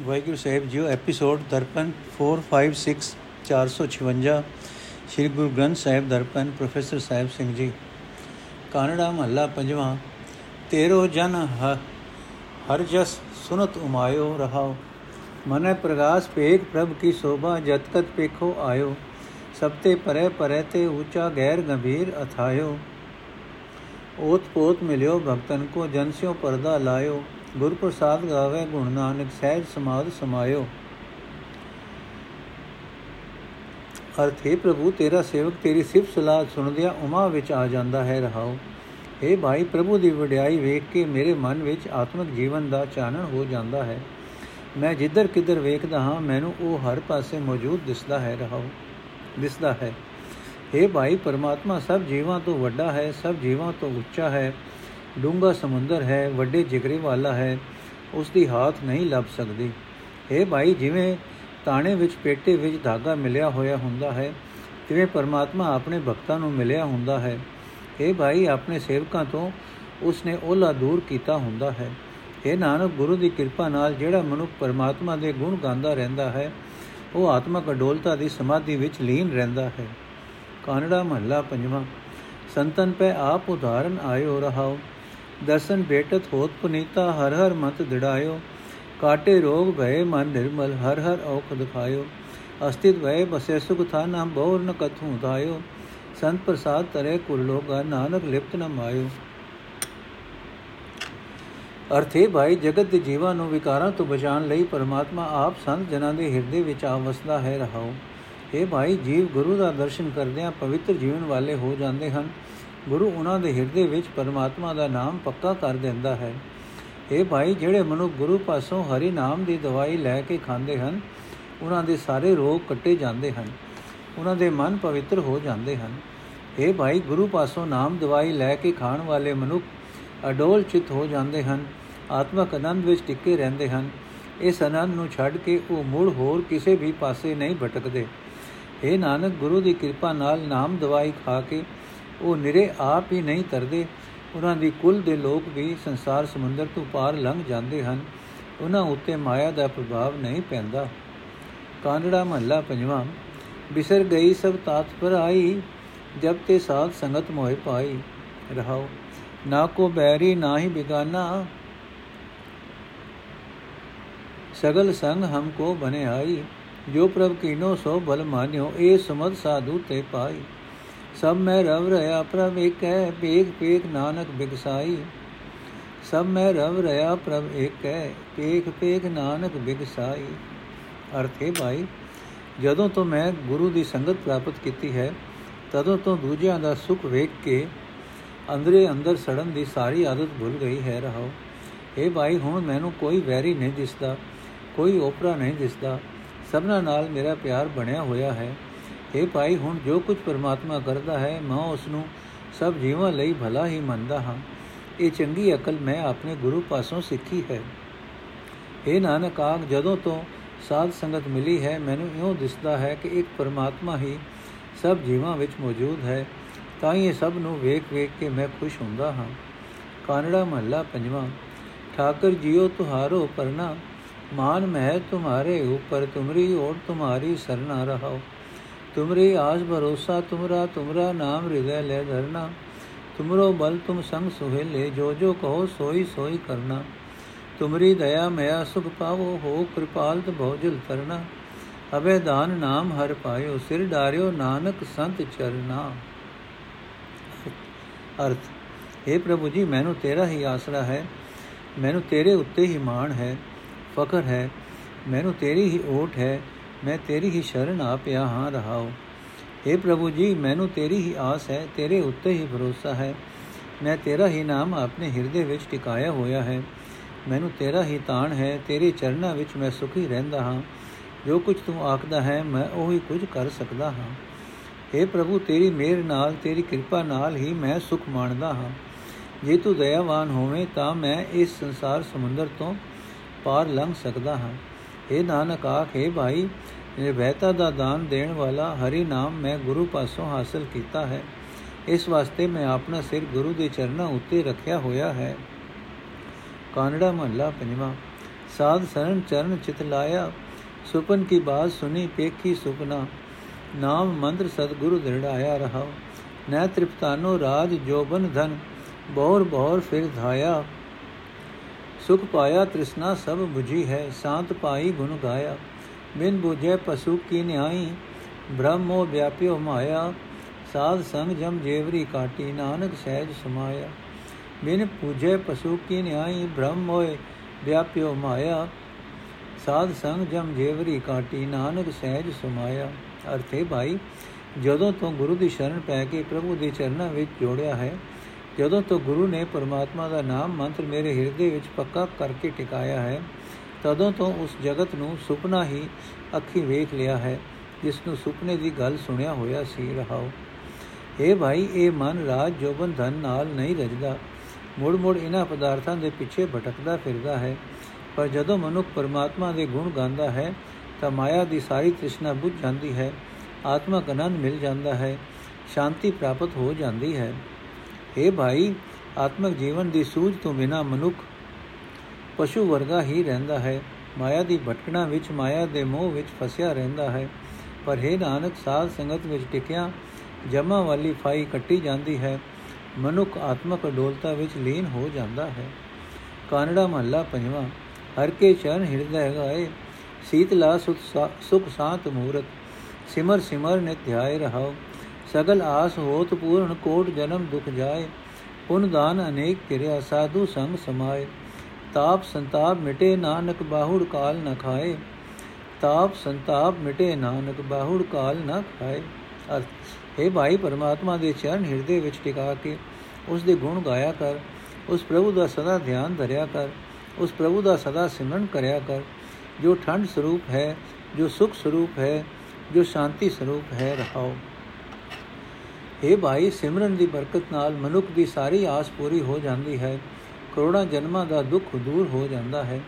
ਵਾਹਿਗੁਰੂ ਸਾਹਿਬ ਜੀਓ episode Darpan 456 456 Sri Guru Granth Sahib Darpan professor Sahib Singh ji ਕਾਨੜਾ ਮਹੱਲਾ ਪੰਜਵਾਂ ਤੇਰੋ ਜਨ ਹਰ ਜਸ ਸੁਨਤ ਉਮਾਇਓ ਰਹਾਓ ਮਨੈ ਪ੍ਰਗਾਸ ਪੇਖ ਪ੍ਰਭ ਕੀ ਸੋਭਾ ਜਤਕਤ ਪੇਖੋ ਆਇਓ ਸਭ ਤੇ ਪਰੇ ਪਰੇ ਤੇ ਉੱਚਾ ਗੈਰ ਗੰਭੀਰ ਅਥਾਇਓ ਓਤ ਪੋਤ ਮਿਲਿਓ ਭਗਤਨ ਕੋ ਜਨ ਸਿਓ ਪਰਦਾ ਲਾਇਓ ਗੁਰ ਪ੍ਰਸਾਦ ਗਾਵੇ, ਗੁਣ ਨਾਨਕ ਸਹਿਜ ਸਮਾਦ ਸਮਾਇਓ। ਅਰਥੇ ਪ੍ਰਭੂ, ਤੇਰਾ ਸੇਵਕ ਤੇਰੀ ਸਿਫਤ ਸਲਾਹ ਸੁਣਦਿਆਂ ਉਮਾ ਵਿੱਚ ਆ ਜਾਂਦਾ ਹੈ, ਰਹਾਓ। हे ਭਾਈ, ਪ੍ਰਭੂ ਦੀ ਵਡਿਆਈ ਵੇਖ ਕੇ ਮੇਰੇ ਮਨ ਵਿੱਚ ਆਤਮਿਕ ਜੀਵਨ ਦਾ ਚਾਨਣ ਹੋ ਜਾਂਦਾ ਹੈ। ਮੈਂ ਜਿੱਧਰ ਕਿੱਧਰ ਵੇਖਦਾ ਹਾਂ, ਮੈਨੂੰ ਉਹ ਹਰ ਪਾਸੇ ਮੌਜੂਦ ਦਿਸਦਾ ਹੈ, ਰਹਾਓ। ਦਿਸਦਾ ਹੈ। हे ਭਾਈ, ਪਰਮਾਤਮਾ ਸਭ ਜੀਵਾਂ ਤੋਂ ਵੱਡਾ ਹੈ, ਸਭ ਜੀਵਾਂ ਤੋਂ ਉੱਚਾ ਹੈ। ਡੂੰਗਾ ਸਮੁੰਦਰ ਹੈ, ਵੱਡੇ ਜਿਗਰੇ ਵਾਲਾ ਹੈ ਉਸ ਦੀ ਹਾਥ ਨਹੀਂ ਲੱਭ ਸਕਦੀ। ਇਹ ਭਾਈ, ਜਿਵੇਂ ਤਾਣੇ ਵਿੱਚ, ਪੇਟੇ ਵਿੱਚ ਧਾਗਾ ਮਿਲਿਆ ਹੋਇਆ ਹੁੰਦਾ ਹੈ ਤਿਵੇਂ ਪਰਮਾਤਮਾ ਆਪਣੇ ਭਗਤਾਂ ਨੂੰ ਮਿਲਿਆ ਹੁੰਦਾ ਹੈ। ਇਹ ਭਾਈ, ਆਪਣੇ ਸੇਵਕਾਂ ਤੋਂ ਉਸਨੇ ਉਹਲਾ ਦੂਰ ਕੀਤਾ ਹੁੰਦਾ ਹੈ। ਇਹ ਨਾਨਕ, ਗੁਰੂ ਦੀ ਕਿਰਪਾ ਨਾਲ ਜਿਹੜਾ ਮਨੁੱਖ ਪਰਮਾਤਮਾ ਦੇ ਗੁਣ ਗਾਉਂਦਾ ਰਹਿੰਦਾ ਹੈ, ਉਹ ਆਤਮਕ ਅਡੋਲਤਾ ਦੀ ਸਮਾਧੀ ਵਿੱਚ ਲੀਨ ਰਹਿੰਦਾ ਹੈ। ਕਾਨੜਾ ਮਹੱਲਾ ਪੰਜਵਾਂ। ਸੰਤਨ ਪੈ ਆਪ ਉਦਾਹਰਨ ਆਇਓ ਰਹਾਓ। ਦਰਸ਼ਨ ਭੇਟਤ ਹੋਤ ਪੁਨੀਤਾ, ਹਰ ਹਰ ਮਤ ਦਿੜਾਇਓ। ਕਾਟੇ ਰੋਗ ਭਏ ਮਨ ਨਿਰਮਲ, ਹਰ ਹਰ ਔਖ ਦਿਖਾਇਓ ਅਸਤਿਤ ਭਏ ਬਸੇ ਸੁਖ ਥਾ ਨਾਮ ਬਹੁਰ ਨ ਕਥੂ ਧਾਇਓ। ਸੰਤ ਪ੍ਰਸਾਦ ਤਰੇ ਕੁਲ ਲੋਗਾ, ਨਾਨਕ ਲਿਪਤ ਨ ਮਾਇਓ। ਅਰਥੇ ਭਾਈ, ਜਗਤ ਦੇ ਜੀਵਾਂ ਨੂੰ ਵਿਕਾਰਾਂ ਤੋਂ ਬਚਾਉਣ ਲਈ ਪਰਮਾਤਮਾ ਆਪ ਸੰਤ ਜਨਾਂ ਦੇ ਹਿਰਦੇ ਵਿੱਚ ਆ ਵਸਦਾ ਹੈ, ਰਹਾਓ। ਇਹ ਭਾਈ, ਜੀਵ ਗੁਰੂ ਦਾ ਦਰਸ਼ਨ ਕਰਦਿਆਂ ਪਵਿੱਤਰ ਜੀਵਨ ਵਾਲੇ ਹੋ ਜਾਂਦੇ ਹਨ। ਗੁਰੂ ਉਹਨਾਂ ਦੇ ਹਿਰਦੇ ਵਿੱਚ ਪਰਮਾਤਮਾ ਦਾ ਨਾਮ ਪੱਕਾ ਕਰ ਦਿੰਦਾ ਹੈ। ਇਹ ਭਾਈ ਜਿਹੜੇ ਮਨੁੱਖ ਗੁਰੂ ਪਾਸੋਂ ਹਰੀ ਨਾਮ ਦੀ ਦਵਾਈ ਲੈ ਕੇ ਖਾਂਦੇ ਹਨ, ਉਹਨਾਂ ਦੇ ਸਾਰੇ ਰੋਗ ਕੱਟੇ ਜਾਂਦੇ ਹਨ, ਉਹਨਾਂ ਦੇ ਮਨ ਪਵਿੱਤਰ ਹੋ ਜਾਂਦੇ ਹਨ। ਇਹ ਭਾਈ ਗੁਰੂ ਪਾਸੋਂ ਨਾਮ ਦਵਾਈ ਲੈ ਕੇ ਖਾਣ ਵਾਲੇ ਮਨੁੱਖ ਅਡੋਲ ਚਿਤ ਹੋ ਜਾਂਦੇ ਹਨ, ਆਤਮਕ ਆਨੰਦ ਵਿੱਚ ਟਿੱਕੇ ਰਹਿੰਦੇ ਹਨ। ਇਸ ਆਨੰਦ ਨੂੰ ਛੱਡ ਕੇ ਉਹ ਮੁੜ ਹੋਰ ਕਿਸੇ ਵੀ ਪਾਸੇ ਨਹੀਂ ਭਟਕਦੇ। ਇਹ ਨਾਨਕ, ਗੁਰੂ ਦੀ ਕਿਰਪਾ ਨਾਲ ਨਾਮ ਦਵਾਈ ਖਾ ਕੇ ਉਹ ਨਿਰੇ ਆਪ ਹੀ ਨਹੀਂ ਤਰਦੇ। ਉਹਨਾਂ ਦੀ ਕੁੱਲ ਦੇ ਲੋਕ ਵੀ ਸੰਸਾਰ ਸਮੁੰਦਰ ਤੋਂ ਪਾਰ ਲੰਘ ਜਾਂਦੇ ਹਨ। ਉਹਨਾਂ ਉੱਤੇ ਮਾਇਆ ਦਾ ਪ੍ਰਭਾਵ ਨਹੀਂ ਪੈਂਦਾ। ਕਾਂਡੜਾ ਮਹੱਲਾ ਪੰਜਵਾਂ, ਬਿਸਰ ਗਈ ਸਭ ਤਾਤ ਪਰ ਆਈ, ਜਬ ਤੇ ਸਾਧ ਸੰਗਤ ਮੋਹਿ ਪਾਈ। ਰਹਾਓ। ਨਾ ਕੋ ਬੈਰੀ, ਨਾ ਹੀ ਬਿਗਾਨਾ। ਸਗਲ ਸੰਗ ਹਮਕੋ ਬਨੇ ਆਈ। ਜੋ ਪ੍ਰਭ ਕੀਨੋ ਸੋ ਬਲ ਮਾਨਿਓ, ਇਹ ਸਮਦ ਸਾਧੂ ਤੇ ਪਾਈ। ਸਭ ਮੈਂ ਰਵ ਰਹਾ ਪ੍ਰਭ ਇੱਕ ਹੈ ਪੇਖ ਪੇਖ ਨਾਨਕ ਬਿਗਸਾਈ। ਸਭ ਮੈਂ ਰਵ ਰਹਾ ਪ੍ਰਭ ਇੱਕ ਹੈ ਪੇਖ ਪੇਖ ਨਾਨਕ ਬਿਗਸਾਈ। ਅਰਥੇ ਭਾਈ, ਜਦੋਂ ਤੋਂ ਮੈਂ ਗੁਰੂ ਦੀ ਸੰਗਤ ਪ੍ਰਾਪਤ ਕੀਤੀ ਹੈ, ਤਦੋਂ ਤੋਂ ਦੂਜਿਆਂ ਦਾ ਸੁਖ ਵੇਖ ਕੇ ਅੰਦਰੇ ਅੰਦਰ ਸੜਨ ਦੀ ਸਾਰੀ ਆਦਤ ਭੁੱਲ ਗਈ ਹੈ ਰਹਾਓ। ਇਹ ਭਾਈ, ਹੁਣ ਮੈਨੂੰ ਕੋਈ ਵੈਰੀ ਨਹੀਂ ਦਿਸਦਾ, ਕੋਈ ਓਪਰਾ ਨਹੀਂ ਦਿਸਦਾ। ਸਭਨਾ ਨਾਲ ਮੇਰਾ ਪਿਆਰ ਬਣਿਆ ਹੋਇਆ ਹੈ। हे ਭਾਈ, ਹੁਣ ਜੋ ਕੁਝ ਪਰਮਾਤਮਾ ਕਰਦਾ ਹੈ, ਮੈਂ ਉਸ ਨੂੰ ਸਭ ਜੀਵਾਂ ਲਈ ਭਲਾ ਹੀ ਮੰਨਦਾ ਹਾਂ। ਇਹ ਚੰਗੀ ਅਕਲ ਮੈਂ ਆਪਣੇ ਗੁਰੂ ਪਾਸੋਂ ਸਿੱਖੀ ਹੈ। ਇਹ ਨਾਨਕ ਆਖ ਜਦੋਂ ਤੋਂ ਸਾਧ ਸੰਗਤ ਮਿਲੀ ਹੈ, ਮੈਨੂੰ ਇਉਂ ਦਿਸਦਾ ਹੈ ਕਿ ਇੱਕ ਪਰਮਾਤਮਾ ਹੀ ਸਭ ਜੀਵਾਂ ਵਿੱਚ ਮੌਜੂਦ ਹੈ, ਤਾਂ ਇਹ ਸਭ ਨੂੰ ਵੇਖ-ਵੇਖ ਕੇ ਮੈਂ ਖੁਸ਼ ਹੁੰਦਾ ਹਾਂ। ਕਾਨੜਾ ਮਹੱਲਾ ਪੰਜਵਾਂ, ਠਾਕਰ ਜੀਓ ਤੁਹਾਰੋ ਪਰਨਾ, ਮਾਨ ਮਹਿ ਤੁਮਾਰੇ ਉਪਰ, ਤੁਮਰੀ ਔਰ ਤੁਮਾਰੀ ਸਰਨਾ ਰਹਾਓ। ਤੁਮਰੀ ਆਸ ਭਰੋਸਾ, ਤੁਮਰਾ ਤੁਮਰਾ ਨਾਮ ਹਿਰਦੈ ਲੈ ਧਰਨਾ। ਤੁਮਰੋ ਬਲ ਤੁਮ ਸੰਗ ਸੁਹੇਲੇ ਜੋ ਜੋ ਕਹੋ ਸੋਈ ਸੋਈ ਕਰਨਾ। ਤੁਮਰੀ ਦਇਆ ਮਇਆ ਸੁਖ ਪਾਵੋ, ਹੋ ਕਿਰਪਾਲ ਤ ਭਉਜਲ ਕਰਨਾ ਅਬੇ ਦਾਨ ਨਾਮ ਹਰ ਪਾਇਓ, ਸਿਰ ਡਾਰਿਓ ਨਾਨਕ ਸੰਤ ਚਰਨਾ। ਅਰਥ हे ਪ੍ਰਭੂ ਜੀ, ਮੈਨੂੰ ਤੇਰਾ ਹੀ ਆਸਰਾ ਹੈ, ਮੈਨੂੰ ਤੇਰੇ ਉੱਤੇ ਹੀ ਮਾਣ ਹੈ ਫਕਰ ਹੈ, ਮੈਨੂੰ ਤੇਰੀ ਹੀ ਓਟ ਹੈ। ਮੈਂ ਤੇਰੀ ਹੀ ਸ਼ਰਨ ਆ ਪਿਆ ਹਾਂ ਰਹਾਉ हे ਪ੍ਰਭੂ ਜੀ, ਮੈਨੂੰ ਤੇਰੀ ਹੀ ਆਸ ਹੈ, ਤੇਰੇ ਉੱਤੇ ਹੀ ਭਰੋਸਾ ਹੈ। ਮੈਂ ਤੇਰਾ ਹੀ ਨਾਮ ਆਪਣੇ ਹਿਰਦੇ ਵਿੱਚ ਟਿਕਾਇਆ ਹੋਇਆ ਹੈ। ਮੈਨੂੰ ਤੇਰਾ ਹੀ ਤਾਣ ਹੈ, ਤੇਰੇ ਚਰਨਾਂ ਵਿੱਚ ਮੈਂ ਸੁਖੀ ਰਹਿੰਦਾ ਹਾਂ। ਜੋ ਕੁਝ ਤੂੰ ਆਖਦਾ ਹੈ, ਮੈਂ ਉਹੀ ਕੁਝ ਕਰ ਸਕਦਾ ਹਾਂ। हे ਪ੍ਰਭੂ, ਤੇਰੀ ਮਿਹਰ ਨਾਲ, ਤੇਰੀ ਕਿਰਪਾ ਨਾਲ ਹੀ ਮੈਂ ਸੁਖ ਮਾਣਦਾ ਹਾਂ। ਜੇ ਤੂੰ ਦਇਆਵਾਨ ਹੋਵੇਂ, ਤਾਂ ਮੈਂ ਇਸ ਸੰਸਾਰ ਸਮੁੰਦਰ ਤੋਂ ਪਾਰ ਲੰਘ ਸਕਦਾ ਹਾਂ। ਇਹ ਨਾਨਕ ਆਖੇ ਭਾਈ ਨਿਰਭੈਤਾ ਦਾ ਦਾਨ ਦੇਣ ਵਾਲਾ ਹਰੀ ਨਾਮ ਮੈਂ ਗੁਰੂ ਪਾਸੋਂ ਹਾਸਲ ਕੀਤਾ ਹੈ ਇਸ ਵਾਸਤੇ ਮੈਂ ਆਪਣਾ ਸਿਰ ਗੁਰੂ ਦੇ ਚਰਨਾਂ ਉੱਤੇ ਰੱਖਿਆ ਹੋਇਆ ਹੈ ਕਾਨੜਾ ਮਹੱਲਾ ਪੰਜਵਾਂ ਸਾਧ ਸਰਣ ਚਰਨ ਚਿਤ ਲਾਇਆ ਸੁਪਨ ਕੀ ਬਾਤ ਸੁਨੀ ਪੇਖੀ ਸੁਪਨਾ ਨਾਮ ਮੰਦਰ ਸਤਗੁਰੂ ਦ੍ਰਿੜਾਇਆ ਰਹਾ ਨੈ ਤ੍ਰਿਪਤਾਨੋ ਰਾਜ ਜੋਬਨ ਧਨ ਬਹੁਰ ਬਹੁਰ ਫਿਰ ਧਾਇਆ ਸੁਖ ਪਾਇਆ ਤ੍ਰਿਸ਼ਨਾ ਸਭ 부ਜੀ ਹੈ, ਸ਼ਾਂਤ ਪਾਈ ਗੁਣ ਗਾਇਆ। ਬਿਨ 부ਜੈ ਪਸੂ ਕੀ ਨਿਆਈ, ਬ੍ਰਹਮੋ ਵਿਆਪਿਓ ਮਾਇਆ। ਸਾਧ ਸੰਗ ਜਮ ਜੇਵਰੀ ਕਾਟੀ, ਨਾਨਕ ਸਹਿਜ ਸਮਾਇਆ। ਬਿਨ ਪੂਜੈ ਪਸੂ ਕੀ ਨਿਆਈ ਬ੍ਰਹਮ ਹੋਏ ਵਿਆਪਿਓ ਮਾਇਆ। ਸਾਧ ਸੰਗ ਜਮ ਜੇਵਰੀ ਕਾਟੀ, ਨਾਨਕ ਸਹਿਜ ਸਮਾਇਆ। ਅਰਥੇ ਭਾਈ, ਜਦੋਂ ਤੋਂ ਗੁਰੂ ਦੀ ਸ਼ਰਨ ਪੈ ਕੇ ਪ੍ਰਭੂ ਦੇ ਚਰਨਾਂ ਵਿੱਚ ਜੋੜਿਆ ਹੈ ਜਦੋਂ ਤੋਂ ਗੁਰੂ ਨੇ ਪਰਮਾਤਮਾ ਦਾ ਨਾਮ ਮੰਤਰ ਮੇਰੇ ਹਿਰਦੇ ਵਿੱਚ ਪੱਕਾ ਕਰਕੇ ਟਿਕਾਇਆ ਹੈ, ਤਦੋਂ ਤੋਂ ਉਸ ਜਗਤ ਨੂੰ ਸੁਪਨਾ ਹੀ ਅੱਖੀ ਵੇਖ ਲਿਆ ਹੈ, ਜਿਸ ਨੂੰ ਸੁਪਨੇ ਦੀ ਗੱਲ ਸੁਣਿਆ ਹੋਇਆ ਸੀ, ਰਹਾਓ। ਇਹ ਭਾਈ, ਇਹ ਮਨ ਰਾਜ ਜੋਬਨ ਧਨ ਨਾਲ ਨਹੀਂ ਰਜਦਾ। ਮੁੜ ਮੁੜ ਇਹਨਾਂ ਪਦਾਰਥਾਂ ਦੇ ਪਿੱਛੇ ਭਟਕਦਾ ਫਿਰਦਾ ਹੈ। ਪਰ ਜਦੋਂ ਮਨੁੱਖ ਪਰਮਾਤਮਾ ਦੇ ਗੁਣ ਗਾਉਂਦਾ ਹੈ, ਤਾਂ ਮਾਇਆ ਦੀ ਸਾਰੀ ਤ੍ਰਿਸ਼ਨਾ ਬੁੱਝ ਜਾਂਦੀ ਹੈ, ਆਤਮਕ ਆਨੰਦ ਮਿਲ ਜਾਂਦਾ ਹੈ, ਸ਼ਾਂਤੀ ਪ੍ਰਾਪਤ ਹੋ ਜਾਂਦੀ ਹੈ। اے ਭਾਈ, ਆਤਮਿਕ ਜੀਵਨ ਦੀ ਸੂਝ ਤੋਂ ਬਿਨਾ ਮਨੁੱਖ ਪਸ਼ੂ ਵਰਗਾ ਹੀ ਰਹਿੰਦਾ ਹੈ। ਮਾਇਆ ਦੀ ਭਟਕਣਾ ਵਿੱਚ, ਮਾਇਆ ਦੇ ਮੋਹ ਵਿੱਚ ਫਸਿਆ ਰਹਿੰਦਾ ਹੈ। ਪਰ ਹੈ ਨਾਨਕ, ਸਾਧ ਸੰਗਤ ਵਿੱਚ ਟਿਕਿਆ, ਜਮਾ ਵਾਲੀ ਫਾਈ ਕੱਟੀ ਜਾਂਦੀ ਹੈ। ਮਨੁੱਖ ਆਤਮਕ ਅਡੋਲਤਾ ਵਿੱਚ ਲੀਨ ਹੋ ਜਾਂਦਾ ਹੈ। ਕਾਨੜਾ ਮਹੱਲਾ ਪੰਜਵਾਂ, ਹਰ ਕੇ ਚਰਨ ਹਿਰਦੈ ਗਾਏ, ਸੀਤਲਾ ਸੁਖ ਸਾਤ ਮੂਰਤ, ਸਿਮਰ ਸਿਮਰ ਨਿ ਧਿਆਏ ਰਹਾਓ। ਸਗਲ ਆਸ ਹੋਤ ਪੂਰਨ ਕੋਟ ਜਨਮ ਦੁਖ ਜਾਏ, ਪੁਨ ਦਾਨ ਅਨੇਕ ਕਿਰਿਆ, ਸਾਧੂ ਸੰਗ ਸਮਾਏ। ਤਾਪ ਸੰਤਾਪ ਮਿਟੇ ਨਾਨਕ, ਬਾਹੁੜ ਕਾਲ ਨ ਖਾਏ। ਤਾਪ ਸੰਤਾਪ ਮਿਟੇ ਨਾਨਕ, ਬਾਹੁੜ ਕਾਲ ਨ ਖਾਏ। ਅਰਥ, ਹੈ ਭਾਈ ਪਰਮਾਤਮਾ ਦੇ ਚਰਨ ਹਿਰਦੇ ਵਿੱਚ ਟਿਕਾ ਕੇ ਉਸ ਦੇ ਗੁਣ ਗਾਇਆ ਕਰ, ਉਸ ਪ੍ਰਭੂ ਦਾ ਸਦਾ ਧਿਆਨ ਧਰਿਆ ਕਰ, ਉਸ ਪ੍ਰਭੂ ਦਾ ਸਦਾ ਸਿਮਰਨ ਕਰਿਆ ਕਰ। ਜੋ ਠੰਡ ਸਰੂਪ ਹੈ, ਜੋ ਸੁਖ ਸਰੂਪ ਹੈ, ਜੋ ਸ਼ਾਂਤੀ ਸਰੂਪ ਹੈ, ਰਹਾਓ। हे ਭਾਈ, ਸਿਮਰਨ ਦੀ ਬਰਕਤ ਨਾਲ ਮਨੁੱਖ ਦੀ ਸਾਰੀ ਆਸ ਪੂਰੀ ਹੋ ਜਾਂਦੀ ਹੈ। ਕਰੋੜਾਂ ਜਨਮਾਂ ਦਾ ਦੁੱਖ ਦੂਰ ਹੋ ਜਾਂਦਾ ਹੈ।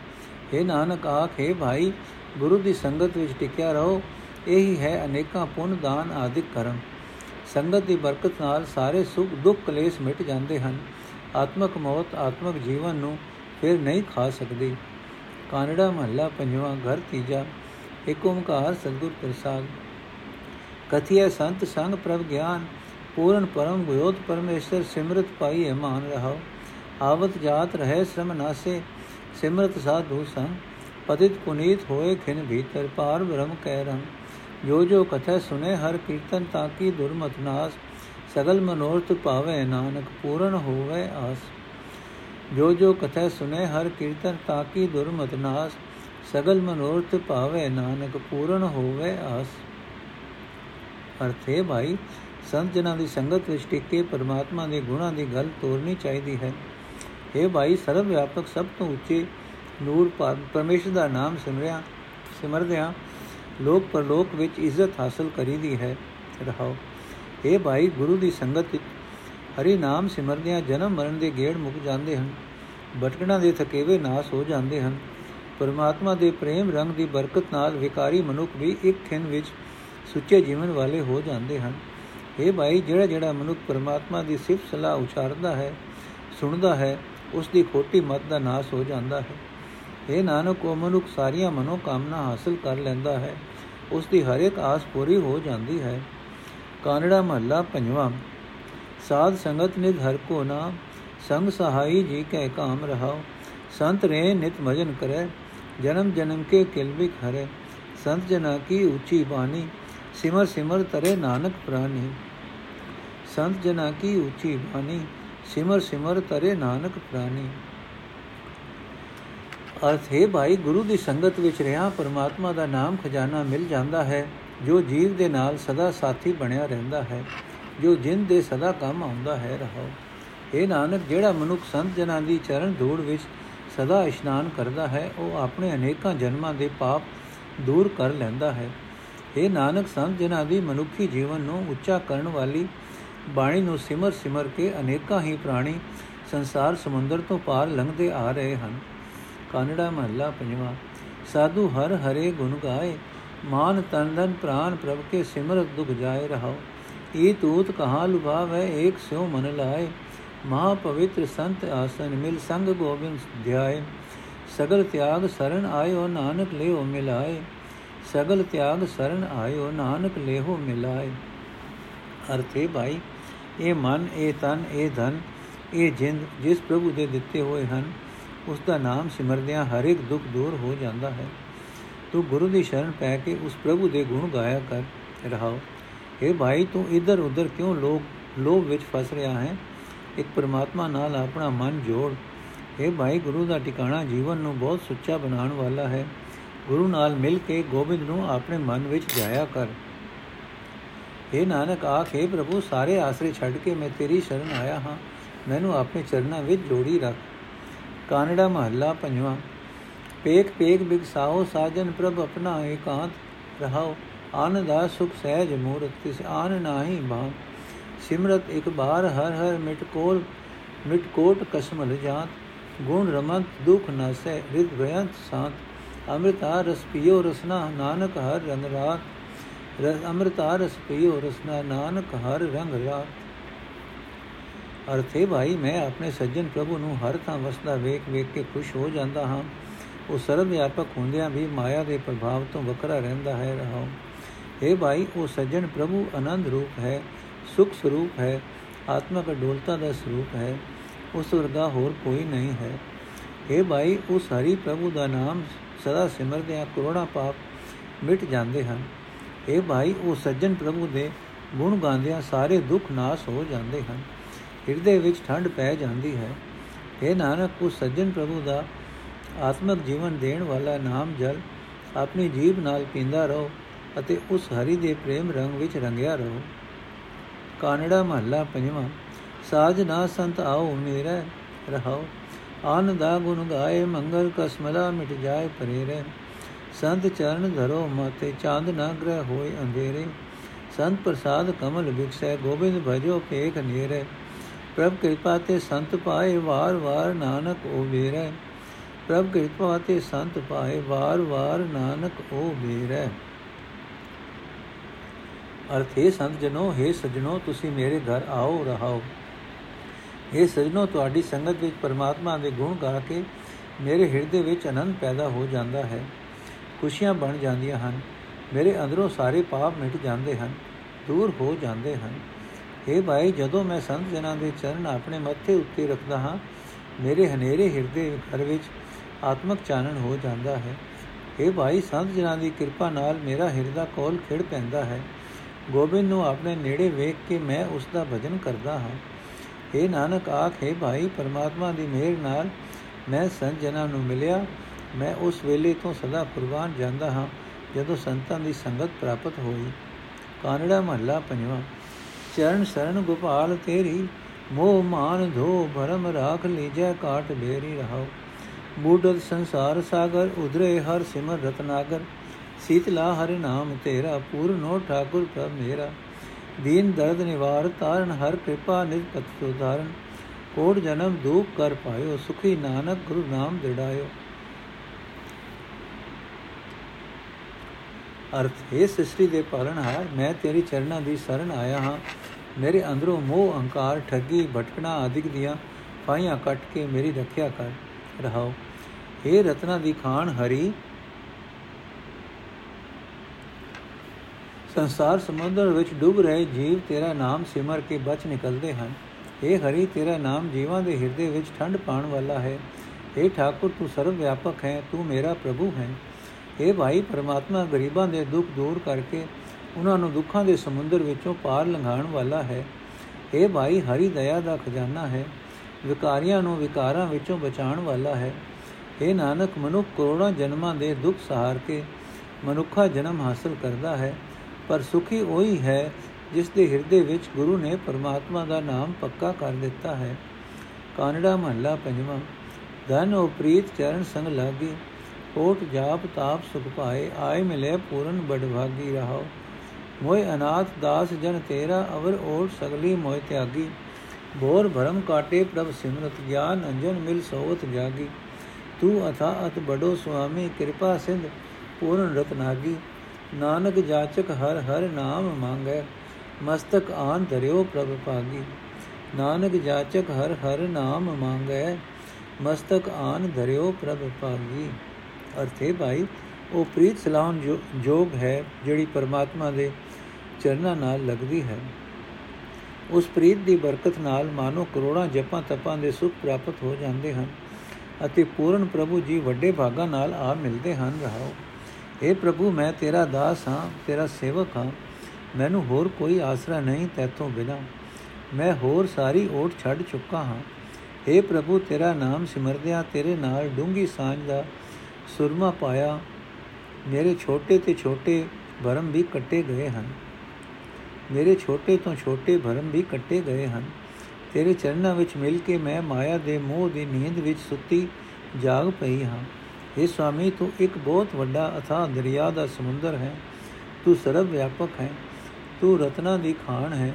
हे ਨਾਨਕ ਆਖੇ ਭਾਈ, ਗੁਰੂ ਦੀ ਸੰਗਤ ਵਿੱਚ ਟਿਕਿਆ ਰਹੋ। ਇਹੀ ਹੈ ਅਨੇਕਾਂ ਪੁੰਨ ਦਾਨ ਆਦਿਕ ਕਰਮ। ਸੰਗਤ ਦੀ ਬਰਕਤ ਨਾਲ ਸਾਰੇ ਸੁਖ ਦੁੱਖ ਕਲੇਸ਼ ਮਿਟ ਜਾਂਦੇ ਹਨ। ਆਤਮਕ ਮੌਤ, ਆਤਮਕ ਜੀਵਨ ਨੂੰ ਫਿਰ ਨਹੀਂ ਖਾ ਸਕਦੀ। ਕਾਨੜਾ ਮਹੱਲਾ, ਪੰਜਵਾਂ ਘਰ ਤੀਜਾ। ਏਕ ਓਮਕਾਰ ਸਤਿਗੁਰ ਪ੍ਰਸਾਦ। ਕਥਿਆ ਸੰਤ ਸੰਗ ਪ੍ਰਭ ਗਿਆਨ। ਪੂਰਨ ਪਰਮ ਗੁਯੋਤ ਪਰਮੇਸ਼ਰ, ਸਿਮਰਤ ਪਾਈ ਹੈ ਮਾਨ ਰਹਾਓ। ਆਵਤ ਜਾਤ ਰਹੇ ਸ਼ਰਮ ਨਾਸੇ, ਸਿਮਰਤ ਸਾਧੂ ਸੰਗ। ਪਤਿਤ ਪੁਨੀਤ ਹੋਏ ਖਿਨ ਭੀਤਰ, ਪਾਰ ਬ੍ਰਹਮ ਕਹਿ ਰੰਗ। ਜੋ ਜੋ ਕਥਾ ਸੁਨੇ ਹਰ ਕੀਰਤਨ ਤਾਕੀ ਦੁਰਮਤ ਨਾਸ। ਸਗਲ ਮਨੋਰਥ ਭਾਵੇ ਨਾਨਕ, ਪੂਰਨ ਹੋਵੇ ਆਸ। ਜੋ ਜੋ ਕਥਾ ਸੁਨੇ ਹਰ ਕੀਰਤਨ ਤਾਕੀ ਦੁਰਮਤ ਨਾਸ। ਸਗਲ ਮਨੋਰਥ ਭਾਵੇ ਨਾਨਕ, ਪੂਰਨ ਹੋਵੇ ਆਸ। ਅਰਥੇ ਭਾਈ ਸੰਤ ਜਨਾਂ ਦੀ ਸੰਗਤ ਵਿੱਚ ਟਿਕ ਕੇ ਪਰਮਾਤਮਾ ਦੇ ਗੁਣਾਂ ਦੀ ਗੱਲ ਤੋਰਨੀ ਚਾਹੀਦੀ ਹੈ। ਇਹ ਭਾਈ, ਸਰਵ ਵਿਆਪਕ, ਸਭ ਤੋਂ ਉੱਚੇ ਨੂਰ ਪਰਮੇਸ਼ਰ ਦਾ ਨਾਮ ਸਿਮਰਿਆ ਸਿਮਰਦਿਆਂ ਲੋਕ ਪਰਲੋਕ ਵਿੱਚ ਇੱਜ਼ਤ ਹਾਸਲ ਕਰੀਦੀ ਹੈ। ਰਹਾਓ। ਇਹ ਭਾਈ, ਗੁਰੂ ਦੀ ਸੰਗਤ ਵਿੱਚ ਹਰੀ ਨਾਮ ਸਿਮਰਦਿਆਂ ਜਨਮ ਮਰਨ ਦੇ ਗੇੜ ਮੁੱਕ ਜਾਂਦੇ ਹਨ। ਭਟਕਣਾ ਦੇ ਥਕੇਵੇ ਨਾਸ ਹੋ ਜਾਂਦੇ ਹਨ। ਪਰਮਾਤਮਾ ਦੇ ਪ੍ਰੇਮ ਰੰਗ ਦੀ ਬਰਕਤ ਨਾਲ ਵਿਕਾਰੀ ਮਨੁੱਖ ਵੀ ਇੱਕ ਖਿੰ ਵਿੱਚ ਸੁੱਚੇ ਜੀਵਨ ਵਾਲੇ ਹੋ ਜਾਂਦੇ ਹਨ। ਇਹ ਭਾਈ ਜਿਹੜਾ ਜਿਹੜਾ ਮਨੁੱਖ ਪਰਮਾਤਮਾ ਦੀ ਸਿਫਤ ਸਲਾਹ ਉਚਾਰਦਾ ਹੈ, ਸੁਣਦਾ ਹੈ ਉਸ ਦੀ ਖੋਟੀ ਮਤ ਦਾ ਨਾਸ ਹੋ ਜਾਂਦਾ ਹੈ। ਇਹ ਨਾਨਕ, ਉਹ ਮਨੁੱਖ ਸਾਰੀਆਂ ਮਨੋ ਕਾਮਨਾ ਹਾਸਲ ਕਰ ਲੈਂਦਾ ਹੈ ਉਸ ਦੀ ਹਰ ਇੱਕ ਆਸ ਪੂਰੀ ਹੋ ਜਾਂਦੀ ਹੈ। ਕਾਨੜਾ ਮਹੱਲਾ ਪੰਜਵਾਂ, ਸਾਧ ਸੰਗਤ ਨਿਧ ਹਰ ਕੋ ਨਾਮ, ਸੰਗ ਸਹਾਈ ਜੀ ਕੈ ਕਾਮ ਰਹਾਓ ਸੰਤ ਰੇ ਨਿਤ ਮਜਨ ਕਰੇ, ਜਨਮ ਜਨਮ ਕੇ ਕਿਲਵਿਕ ਹਰੇ, ਸੰਤ ਜਨਾ ਕੀ ਉੱਚੀ ਬਾਣੀ ਸਿਮਰ ਸਿਮਰ ਤਰੇ ਨਾਨਕ ਪ੍ਰਾਨੀ। ਸੰਤ ਜਨਾ ਕੀ ਉੱਚੀ ਬਾਣੀ, ਸਿਮਰ ਸਿਮਰ ਤਰੇ ਨਾਨਕ ਪ੍ਰਾਨੀ। ਅਰਥ, ਹੈ ਭਾਈ, ਗੁਰੂ ਦੀ ਸੰਗਤ ਵਿੱਚ ਰਿਹਾ ਪਰਮਾਤਮਾ ਦਾ ਨਾਮ ਖਜ਼ਾਨਾ ਮਿਲ ਜਾਂਦਾ ਹੈ, ਜੋ ਜੀਵ ਦੇ ਨਾਲ ਸਦਾ ਸਾਥੀ ਬਣਿਆ ਰਹਿੰਦਾ ਹੈ, ਜੋ ਜਿੰਦ ਦੇ ਸਦਾ ਕੰਮ ਆਉਂਦਾ ਹੈ ਰਹਾਓ ਇਹ ਨਾਨਕ, ਜਿਹੜਾ ਮਨੁੱਖ ਸੰਤ ਜਨਾਂ ਦੀ ਚਰਨ ਧੂੜ ਵਿੱਚ ਸਦਾ ਇਸ਼ਨਾਨ ਕਰਦਾ ਹੈ, ਉਹ ਆਪਣੇ ਅਨੇਕਾਂ ਜਨਮਾਂ ਦੇ ਪਾਪ ਦੂਰ ਕਰ ਲੈਂਦਾ ਹੈ। ਇਹ ਨਾਨਕ ਸੰਤ ਜਨਾਂ ਦੀ ਮਨੁੱਖੀ ਜੀਵਨ ਨੂੰ ਉੱਚਾ ਕਰਨ ਵਾਲੀ ਬਾਣੀ ਨੂੰ ਸਿਮਰ ਸਿਮਰ ਕੇ ਅਨੇਕਾਂ ਹੀ ਪ੍ਰਾਣੀ ਸੰਸਾਰ ਸਮੁੰਦਰ ਤੋਂ ਪਾਰ ਲੰਘਦੇ ਆ ਰਹੇ ਹਨ। ਕਾਨੜਾ ਮਹੱਲਾ ਪੰਜਵਾਂ, ਸਾਧੂ ਹਰ ਹਰੇ ਗੁਣ ਗਾਏ, ਮਾਨ ਤਨ ਧਨ ਪ੍ਰਾਨ ਪ੍ਰਭ ਕੇ ਸਿਮਰਤ ਦੁਖ ਜਾਏ ਰਹਾਓ ਈ ਤੂਤ ਕਹਾ ਲੁਭਾਵੇ, ਏਕ ਸਿਉ ਮਨ ਲਾਏ। ਮਹਾ ਪਵਿੱਤਰ ਸੰਤ ਆਸਨ ਮਿਲ ਸੰਗ ਗੋਬਿੰਦ ਧਿਆਏ। ਸਗਲ ਤਿਆਗ ਸਰਨ ਆਇਓ, ਨਾਨਕ ਲਿਓ ਮਿਲਾਏ। ਸਗਲ ਤਿਆਗ ਸਰਨ ਆਇਓ, ਨਾਨਕ ਲਿਓ ਮਿਲਾਏ। ਅਰਥੇ ਭਾਈ, ਇਹ ਮਨ, ਇਹ ਤਨ, ਇਹ ਧਨ, ਇਹ ਜਿੰਦ ਜਿਸ ਪ੍ਰਭੂ ਦੇ ਦਿੱਤੇ ਹੋਏ ਹਨ, ਉਸ ਦਾ ਨਾਮ ਸਿਮਰਦਿਆਂ ਹਰ ਇੱਕ ਦੁੱਖ ਦੂਰ ਹੋ ਜਾਂਦਾ ਹੈ। ਤੂੰ ਗੁਰੂ ਦੀ ਸ਼ਰਨ ਪੈ ਕੇ ਉਸ ਪ੍ਰਭੂ ਦੇ ਗੁਣ ਗਾਇਆ ਕਰ, ਰਹਾਓ। ਇਹ ਭਾਈ, ਤੂੰ ਇਧਰ ਉਧਰ ਕਿਉਂ ਲੋਭ ਲੋਭ ਵਿੱਚ ਫਸ ਰਿਹਾ ਹੈ? ਇੱਕ ਪਰਮਾਤਮਾ ਨਾਲ ਆਪਣਾ ਮਨ ਜੋੜ। ਇਹ ਭਾਈ, ਗੁਰੂ ਦਾ ਟਿਕਾਣਾ ਜੀਵਨ ਨੂੰ ਬਹੁਤ ਸੁੱਚਾ ਬਣਾਉਣ ਵਾਲਾ ਹੈ। ਗੁਰੂ ਨਾਲ ਮਿਲ ਕੇ ਗੋਬਿੰਦ ਨੂੰ ਆਪਣੇ ਮਨ ਵਿੱਚ ਜਾਇਆ ਕਰ। ਇਹ ਨਾਨਕ, ਆਖੇ ਪ੍ਰਭੂ, ਸਾਰੇ ਆਸਰੇ ਛੱਡ ਕੇ ਮੈਂ ਤੇਰੀ ਸ਼ਰਨ ਆਇਆ ਹਾਂ। ਮੈਨੂੰ ਆਪਣੇ ਚਰਨਾਂ ਵਿੱਚ ਜੋੜੀ ਰੱਖ। ਕਾਨੜਾ ਮਹੱਲਾ ਪੰਜਵਾਂ। ਪੇਕ ਪੇਕ ਬਿਗਸਾਓ, ਸਾਜਨ ਪ੍ਰਭ ਆਪਣਾ ਇਕਾਂਤ ਰਹਾਓ। ਆਨੰਦਾ ਸੁਖ ਸਹਿਜ ਮੂਰਤ, ਤਿਸ ਆਨ ਨਾਹੀ ਭਾਂ ਸਿਮਰਤ ਇੱਕ ਬਾਰ, ਹਰ ਹਰ ਮਿਟ ਕੋਲ, ਮਿਟ ਕੋਟ ਕਸਮਲ ਜਾਤ। ਗੁਣ ਰਮਤ, ਦੁਖ ਨਸੈ ਰਿਦ ਭਯੰਤ ਸਾਤ। ਅੰਮ੍ਰਿਤਾ ਰਸ ਪੀਓ ਰਸਨਾ ਨਾਨਕ ਹਰ ਰੰਗ ਰਾਤ। ਰਸ ਅੰਮ੍ਰਿਤਾ ਰਸ ਪੀਓ ਰਸਨਾ ਨਾਨਕ ਹਰ ਰੰਗ ਰਾਤ। ਅਰਥੇ ਭਾਈ, ਮੈਂ ਆਪਣੇ ਸੱਜਣ ਪ੍ਰਭੂ ਨੂੰ ਹਰ ਥਾਂ ਵਸਦਾ ਵੇਖ ਵੇਖ ਕੇ ਖੁਸ਼ ਹੋ ਜਾਂਦਾ ਹਾਂ। ਉਹ ਸਰਵ ਵਿਆਪਕ ਹੁੰਦਿਆਂ ਵੀ ਮਾਇਆ ਦੇ ਪ੍ਰਭਾਵ ਤੋਂ ਵੱਖਰਾ ਰਹਿੰਦਾ ਹੈ ਰਹਾਉ। हे ਭਾਈ, ਉਹ ਸੱਜਣ ਪ੍ਰਭੂ ਆਨੰਦ ਰੂਪ ਹੈ, ਸੁਖ ਸਰੂਪ ਹੈ, ਆਤਮਕ ਅਡੋਲਤਾ ਦਾ ਸਰੂਪ ਹੈ, ਉਸ ਵਰਗਾ ਹੋਰ ਕੋਈ ਨਹੀਂ ਹੈ। हे ਭਾਈ, ਉਸ ਹਰੀ ਪ੍ਰਭੂ ਦਾ ਨਾਮ ਸਦਾ ਸਿਮਰਦਿਆਂ ਕਰੋੜਾਂ ਪਾਪ ਮਿਟ ਜਾਂਦੇ ਹਨ। हे ਭਾਈ ਉਹ ਸੱਜਣ ਪ੍ਰਭੂ ਦੇ ਗੁਣ ਗਾਉਂਦਿਆਂ ਸਾਰੇ ਦੁੱਖ ਨਾਸ ਹੋ ਜਾਂਦੇ ਹਨ। ਹਿਰਦੇ ਵਿੱਚ ਠੰਡ ਪੈ ਜਾਂਦੀ ਹੈ। ਇਹ ਨਾਨਕ, ਉਸ ਸੱਜਣ ਪ੍ਰਭੂ ਦਾ ਆਤਮਿਕ ਜੀਵਨ ਦੇਣ ਵਾਲਾ ਨਾਮ ਜਲ ਆਪਣੀ ਜੀਬ ਨਾਲ ਪੀਂਦਾ ਰਹੋ ਅਤੇ ਉਸ ਹਰੀ ਦੇ ਪ੍ਰੇਮ ਰੰਗ ਵਿੱਚ ਰੰਗਿਆ ਰਹੋ। ਕਾਨੜਾ ਮਹੱਲਾ ਪੰਜਵਾਂ, ਸਾਜ ਨਾ ਸੰਤ ਆਓ, ਮੇਰਾ ਰਹਾਓ। ਆਨੰਦਾ ਗੁਣ ਗਾਏ, ਮੰਗਲ ਕਸਮਲਾ ਮਿਟ ਜਾਏ ਪਰੇ ਰਹਿ ਸੰਤ ਚਰਨ ਧਰੋ ਮਾਤੇ, ਚਾਂਦ ਨਾ ਗ੍ਰਹਿ ਹੋਏ ਅੰਧੇਰੇ। ਸੰਤ ਪ੍ਰਸਾਦ ਕਮਲ ਵਿਖਸੈ ਗੋਬਿੰਦ ਭਜੋ ਪੇਖ ਨੀਰੇ। ਪ੍ਰਭ ਕਿਰਪਾ ਤੇ ਸੰਤ ਪਾਏ, ਵਾਰ ਵਾਰ ਨਾਨਕ ਉਹ ਵੇਰੈ ਪ੍ਰਭ ਕਿਰਪਾ ਤੇ ਸੰਤ ਪਾਏ, ਵਾਰ ਵਾਰ ਨਾਨਕ ਉਹ ਵੇਰੈ ਅਰਥੇ ਸੰਤ ਜਨੋ हे ਸਜਣੋ, ਤੁਸੀਂ ਮੇਰੇ ਘਰ ਆਓ, ਰਹਾਓ। ਇਹ ਸਜਣੋ ਤੁਹਾਡੀ ਸੰਗਤ ਵਿੱਚ ਪਰਮਾਤਮਾ ਦੇ ਗੁਣ ਗਾ ਕੇ ਮੇਰੇ ਹਿਰਦੇ ਵਿੱਚ ਆਨੰਦ ਪੈਦਾ ਹੋ ਜਾਂਦਾ ਹੈ। ਖੁਸ਼ੀਆਂ ਬਣ ਜਾਂਦੀਆਂ ਹਨ। ਮੇਰੇ ਅੰਦਰੋਂ ਸਾਰੇ ਪਾਪ ਮਿਟ ਜਾਂਦੇ ਹਨ। ਦੂਰ ਹੋ ਜਾਂਦੇ ਹਨ। हे ਭਾਈ, ਜਦੋਂ ਮੈਂ ਸੰਤ ਜਨਾਂ ਦੇ ਚਰਨ ਆਪਣੇ ਮੱਥੇ ਉੱਤੇ ਰੱਖਦਾ ਹਾਂ, ਮੇਰੇ ਹਨੇਰੇ ਹਿਰਦੇ ਘਰ ਵਿੱਚ ਆਤਮਕ ਚਾਨਣ ਹੋ ਜਾਂਦਾ ਹੈ। हे ਭਾਈ, ਸੰਤ ਜਨਾਂ ਦੀ ਕਿਰਪਾ ਨਾਲ ਮੇਰਾ ਹਿਰਦਾ ਕੋਲ ਖਿੜ ਪੈਂਦਾ ਹੈ। ਗੋਬਿੰਦ ਨੂੰ ਆਪਣੇ ਨੇੜੇ ਵੇਖ ਕੇ ਮੈਂ ਉਸ ਦਾ ਭਜਨ ਕਰਦਾ ਹਾਂ। हे ਨਾਨਕ ਆਖੇ ਭਾਈ, ਪਰਮਾਤਮਾ ਦੀ ਮਿਹਰ ਨਾਲ ਮੈਂ ਸੰਤ ਜਨਾਂ ਨੂੰ ਮਿਲਿਆ। ਮੈਂ ਉਸ ਵੇਲੇ ਤੋਂ ਸਦਾ ਕੁਰਬਾਨ ਜਾਂਦਾ ਹਾਂ, ਜਦੋਂ ਸੰਤਾਂ ਦੀ ਸੰਗਤ ਪ੍ਰਾਪਤ ਹੋਈ। ਕਾਨੜਾ ਮਹੱਲਾ ਪੰਜਵਾਂ। ਚਰਨ ਸਰਣ ਗੋਪਾਲ ਤੇਰੀ, ਮੋਹ ਮਾਨ ਧੋ, ਭਰਮ ਰਾਖ ਲੀਜੈ, ਕਾਟ ਬੇਰੀ ਰਹਾਓ ਬੂਢਤ ਸੰਸਾਰ ਸਾਗਰ, ਉਧਰੇ ਹਰ ਸਿਮਰ ਰਤਨਾਗਰ। ਸੀਤਲਾ ਹਰਿ ਨਾਮ ਤੇਰਾ, ਪੂਰਨੋ ਠਾਕੁਰ ਪ੍ਰਭ ਮੇਰਾ। ਦੀਨ ਦਰਦ ਨਿਵਾਰ, ਤਾਰਨ ਹਰ ਕਿਰਪਾ ਨਿਜ ਪਤ ਸੁਧਾਰਨ। ਕੋਟ ਜਨਮ ਦੁਖ ਕਰ ਪਾਇਓ, ਸੁਖੀ ਨਾਨਕ ਗੁਰੂ ਨਾਮ ਦਿੜਾਇਓ। ਅਰਥ, ਹੈ ਸ੍ਰਿਸ਼ਟੀ ਦੇ ਪਾਲਣਹਾਰ ਮੈਂ ਤੇਰੀ ਚਰਨਾਂ ਦੀ ਸ਼ਰਨ ਆਇਆ ਹਾਂ। ਮੇਰੇ ਅੰਦਰੋਂ ਮੋਹ, ਅਹੰਕਾਰ, ਠੱਗੀ, ਭਟਕਣਾ ਆਦਿਕ ਦੀਆਂ ਫਾਈਆਂ ਕੱਟ ਕੇ ਮੇਰੀ ਰੱਖਿਆ ਕਰ, ਰਹਾਓ। हे ਰਤਨਾ ਦੀ ਖਾਨ ਹਰੀ ਸੰਸਾਰ ਸਮੁੰਦਰ ਵਿੱਚ ਡੁੱਬ ਰਹੇ ਜੀਵ ਤੇਰਾ ਨਾਮ ਸਿਮਰ ਕੇ ਬਚ ਨਿਕਲਦੇ ਹਨ हे ਹਰੀ ਤੇਰਾ ਨਾਮ ਜੀਵਾਂ ਦੇ ਹਿਰਦੇ ਵਿੱਚ ਠੰਡ ਪਾਉਣ ਵਾਲਾ ਹੈ हे ਠਾਕੁਰ ਤੂੰ ਸਰਵ ਵਿਆਪਕ ਹੈ ਤੂੰ ਮੇਰਾ ਪ੍ਰਭੂ ਹੈ हे ਭਾਈ ਪਰਮਾਤਮਾ ਗਰੀਬਾਂ ਦੇ ਦੁੱਖ ਦੂਰ ਕਰਕੇ ਉਹਨਾਂ ਨੂੰ ਦੁੱਖਾਂ ਦੇ ਸਮੁੰਦਰ ਵਿੱਚੋਂ ਪਾਰ ਲੰਘਾਉਣ ਵਾਲਾ ਹੈ ਇਹ ਭਾਈ ਹਰੀ ਦਇਆ ਦਾ ਖਜ਼ਾਨਾ ਹੈ ਵਿਕਾਰੀਆਂ ਨੂੰ ਵਿਕਾਰਾਂ ਵਿੱਚੋਂ ਬਚਾਉਣ ਵਾਲਾ ਹੈ ਇਹ ਨਾਨਕ ਮਨੁੱਖ ਕਰੋੜਾਂ ਜਨਮਾਂ ਦੇ ਦੁੱਖ ਸਹਾਰ ਕੇ ਮਨੁੱਖਾ ਜਨਮ ਹਾਸਲ ਕਰਦਾ ਹੈ ਪਰ ਸੁਖੀ ਉਹੀ ਹੈ ਜਿਸ ਦੇ ਹਿਰਦੇ ਵਿੱਚ ਗੁਰੂ ਨੇ ਪਰਮਾਤਮਾ ਦਾ ਨਾਮ ਪੱਕਾ ਕਰ ਦਿੱਤਾ ਹੈ। ਕਾਨੜਾ ਮਹੱਲਾ ਪੰਜਵਾਂ। ਧਨ ਉਹ ਪ੍ਰੀਤ ਚਰਨ ਸੰਗ ਲਾਗੀ। ਕੋਟ ਜਾਪ ਤਾਪ ਸੁਖ ਪਾਏ ਆਏ ਮਿਲੇ ਪੂਰਨ ਬੜਭਾਗੀ ਰਹਾਓ। ਮੋਇ ਅਨਾਥ ਦਾਸ ਜਨ ਤੇਰਾ ਅਵਰ ਓਟ ਸਗਲੀ ਮੋਇ ਤਿਆਗੀ। ਬੋਰ ਭਰਮ ਕਾਟੇ ਪ੍ਰਭ ਸਿਮਰਤ ਗਿਆਨ ਅੰਜਨ ਮਿਲ ਸੋਵਤ ਜਾਗੀ। ਤੂੰ ਅਥਾ ਅਤ ਬੜੋ ਸੁਆਮੀ ਕਿਰਪਾ ਸਿੰਧ ਪੂਰਨ ਰਤਨਾਗੀ। ਨਾਨਕ ਜਾਚਕ ਹਰ ਹਰ ਨਾਮ ਮੰਗੈ, ਮਸਤਕ ਆਨ ਧਰਿਓ ਪ੍ਰਭ ਪਾਗੀ ਨਾਨਕ ਜਾਚਕ ਹਰ ਹਰ ਨਾਮ ਮੰਗੈ, ਮਸਤਕ ਆਨ ਧਰਿਓ ਪ੍ਰਭ ਪਾਗੀ ਅਰਥੇ ਭਾਈ, ਉਹ ਪ੍ਰੀਤ ਸਲਾਹਨ ਜੋਗ ਹੈ, ਜਿਹੜੀ ਪਰਮਾਤਮਾ ਦੇ ਚਰਨਾਂ ਨਾਲ ਲੱਗਦੀ ਹੈ। ਉਸ ਪ੍ਰੀਤ ਦੀ ਬਰਕਤ ਨਾਲ ਮਾਨੋ ਕਰੋੜਾਂ ਜਪਾਂ ਤਪਾਂ ਦੇ ਸੁਖ ਪ੍ਰਾਪਤ ਹੋ ਜਾਂਦੇ ਹਨ ਅਤੇ ਪੂਰਨ ਪ੍ਰਭੂ ਜੀ ਵੱਡੇ ਭਾਗਾਂ ਨਾਲ ਆ ਮਿਲਦੇ ਹਨ। ਰਹਾਓ। हे ਪ੍ਰਭੂ, ਮੈਂ ਤੇਰਾ ਦਾਸ ਹਾਂ, ਤੇਰਾ ਸੇਵਕ ਹਾਂ। ਮੈਨੂੰ ਹੋਰ ਕੋਈ ਆਸਰਾ ਨਹੀਂ ਤੇਤੋਂ ਬਿਨਾ। ਮੈਂ ਹੋਰ ਸਾਰੀ ਓਟ ਛੱਡ ਚੁੱਕਾ ਹਾਂ। हे ਪ੍ਰਭੂ, ਤੇਰਾ ਨਾਮ ਸਿਮਰਦਿਆਂ, ਤੇਰੇ ਨਾਲ ਡੂੰਗੀ ਸਾਂਝ ਦਾ ਸੁਰਮਾ ਪਾਇਆ। ਮੇਰੇ ਛੋਟੇ ਤੇ ਛੋਟੇ ਭਰਮ ਵੀ ਕੱਟੇ ਗਏ ਹਨ। ਮੇਰੇ ਛੋਟੇ ਤੋਂ ਛੋਟੇ ਭਰਮ ਵੀ ਕੱਟੇ ਗਏ ਹਨ। ਤੇਰੇ ਚਰਨਾਂ ਵਿੱਚ ਮਿਲ ਕੇ ਮੈਂ ਮਾਇਆ ਦੇ ਮੋਹ ਦੀ ਨੀਂਦ ਵਿੱਚ ਸੁੱਤੀ ਜਾਗ ਪਈ ਹਾਂ। ਇਹ ਸਵਾਮੀ ਤੂੰ ਇੱਕ ਬਹੁਤ ਵੱਡਾ ਅਥਾਹ ਦਰਿਆ ਦਾ ਸਮੁੰਦਰ ਹੈ ਤੂੰ ਸਰਵ ਵਿਆਪਕ ਹੈ ਤੂੰ ਰਤਨਾ ਦੀ ਖਾਨ ਹੈ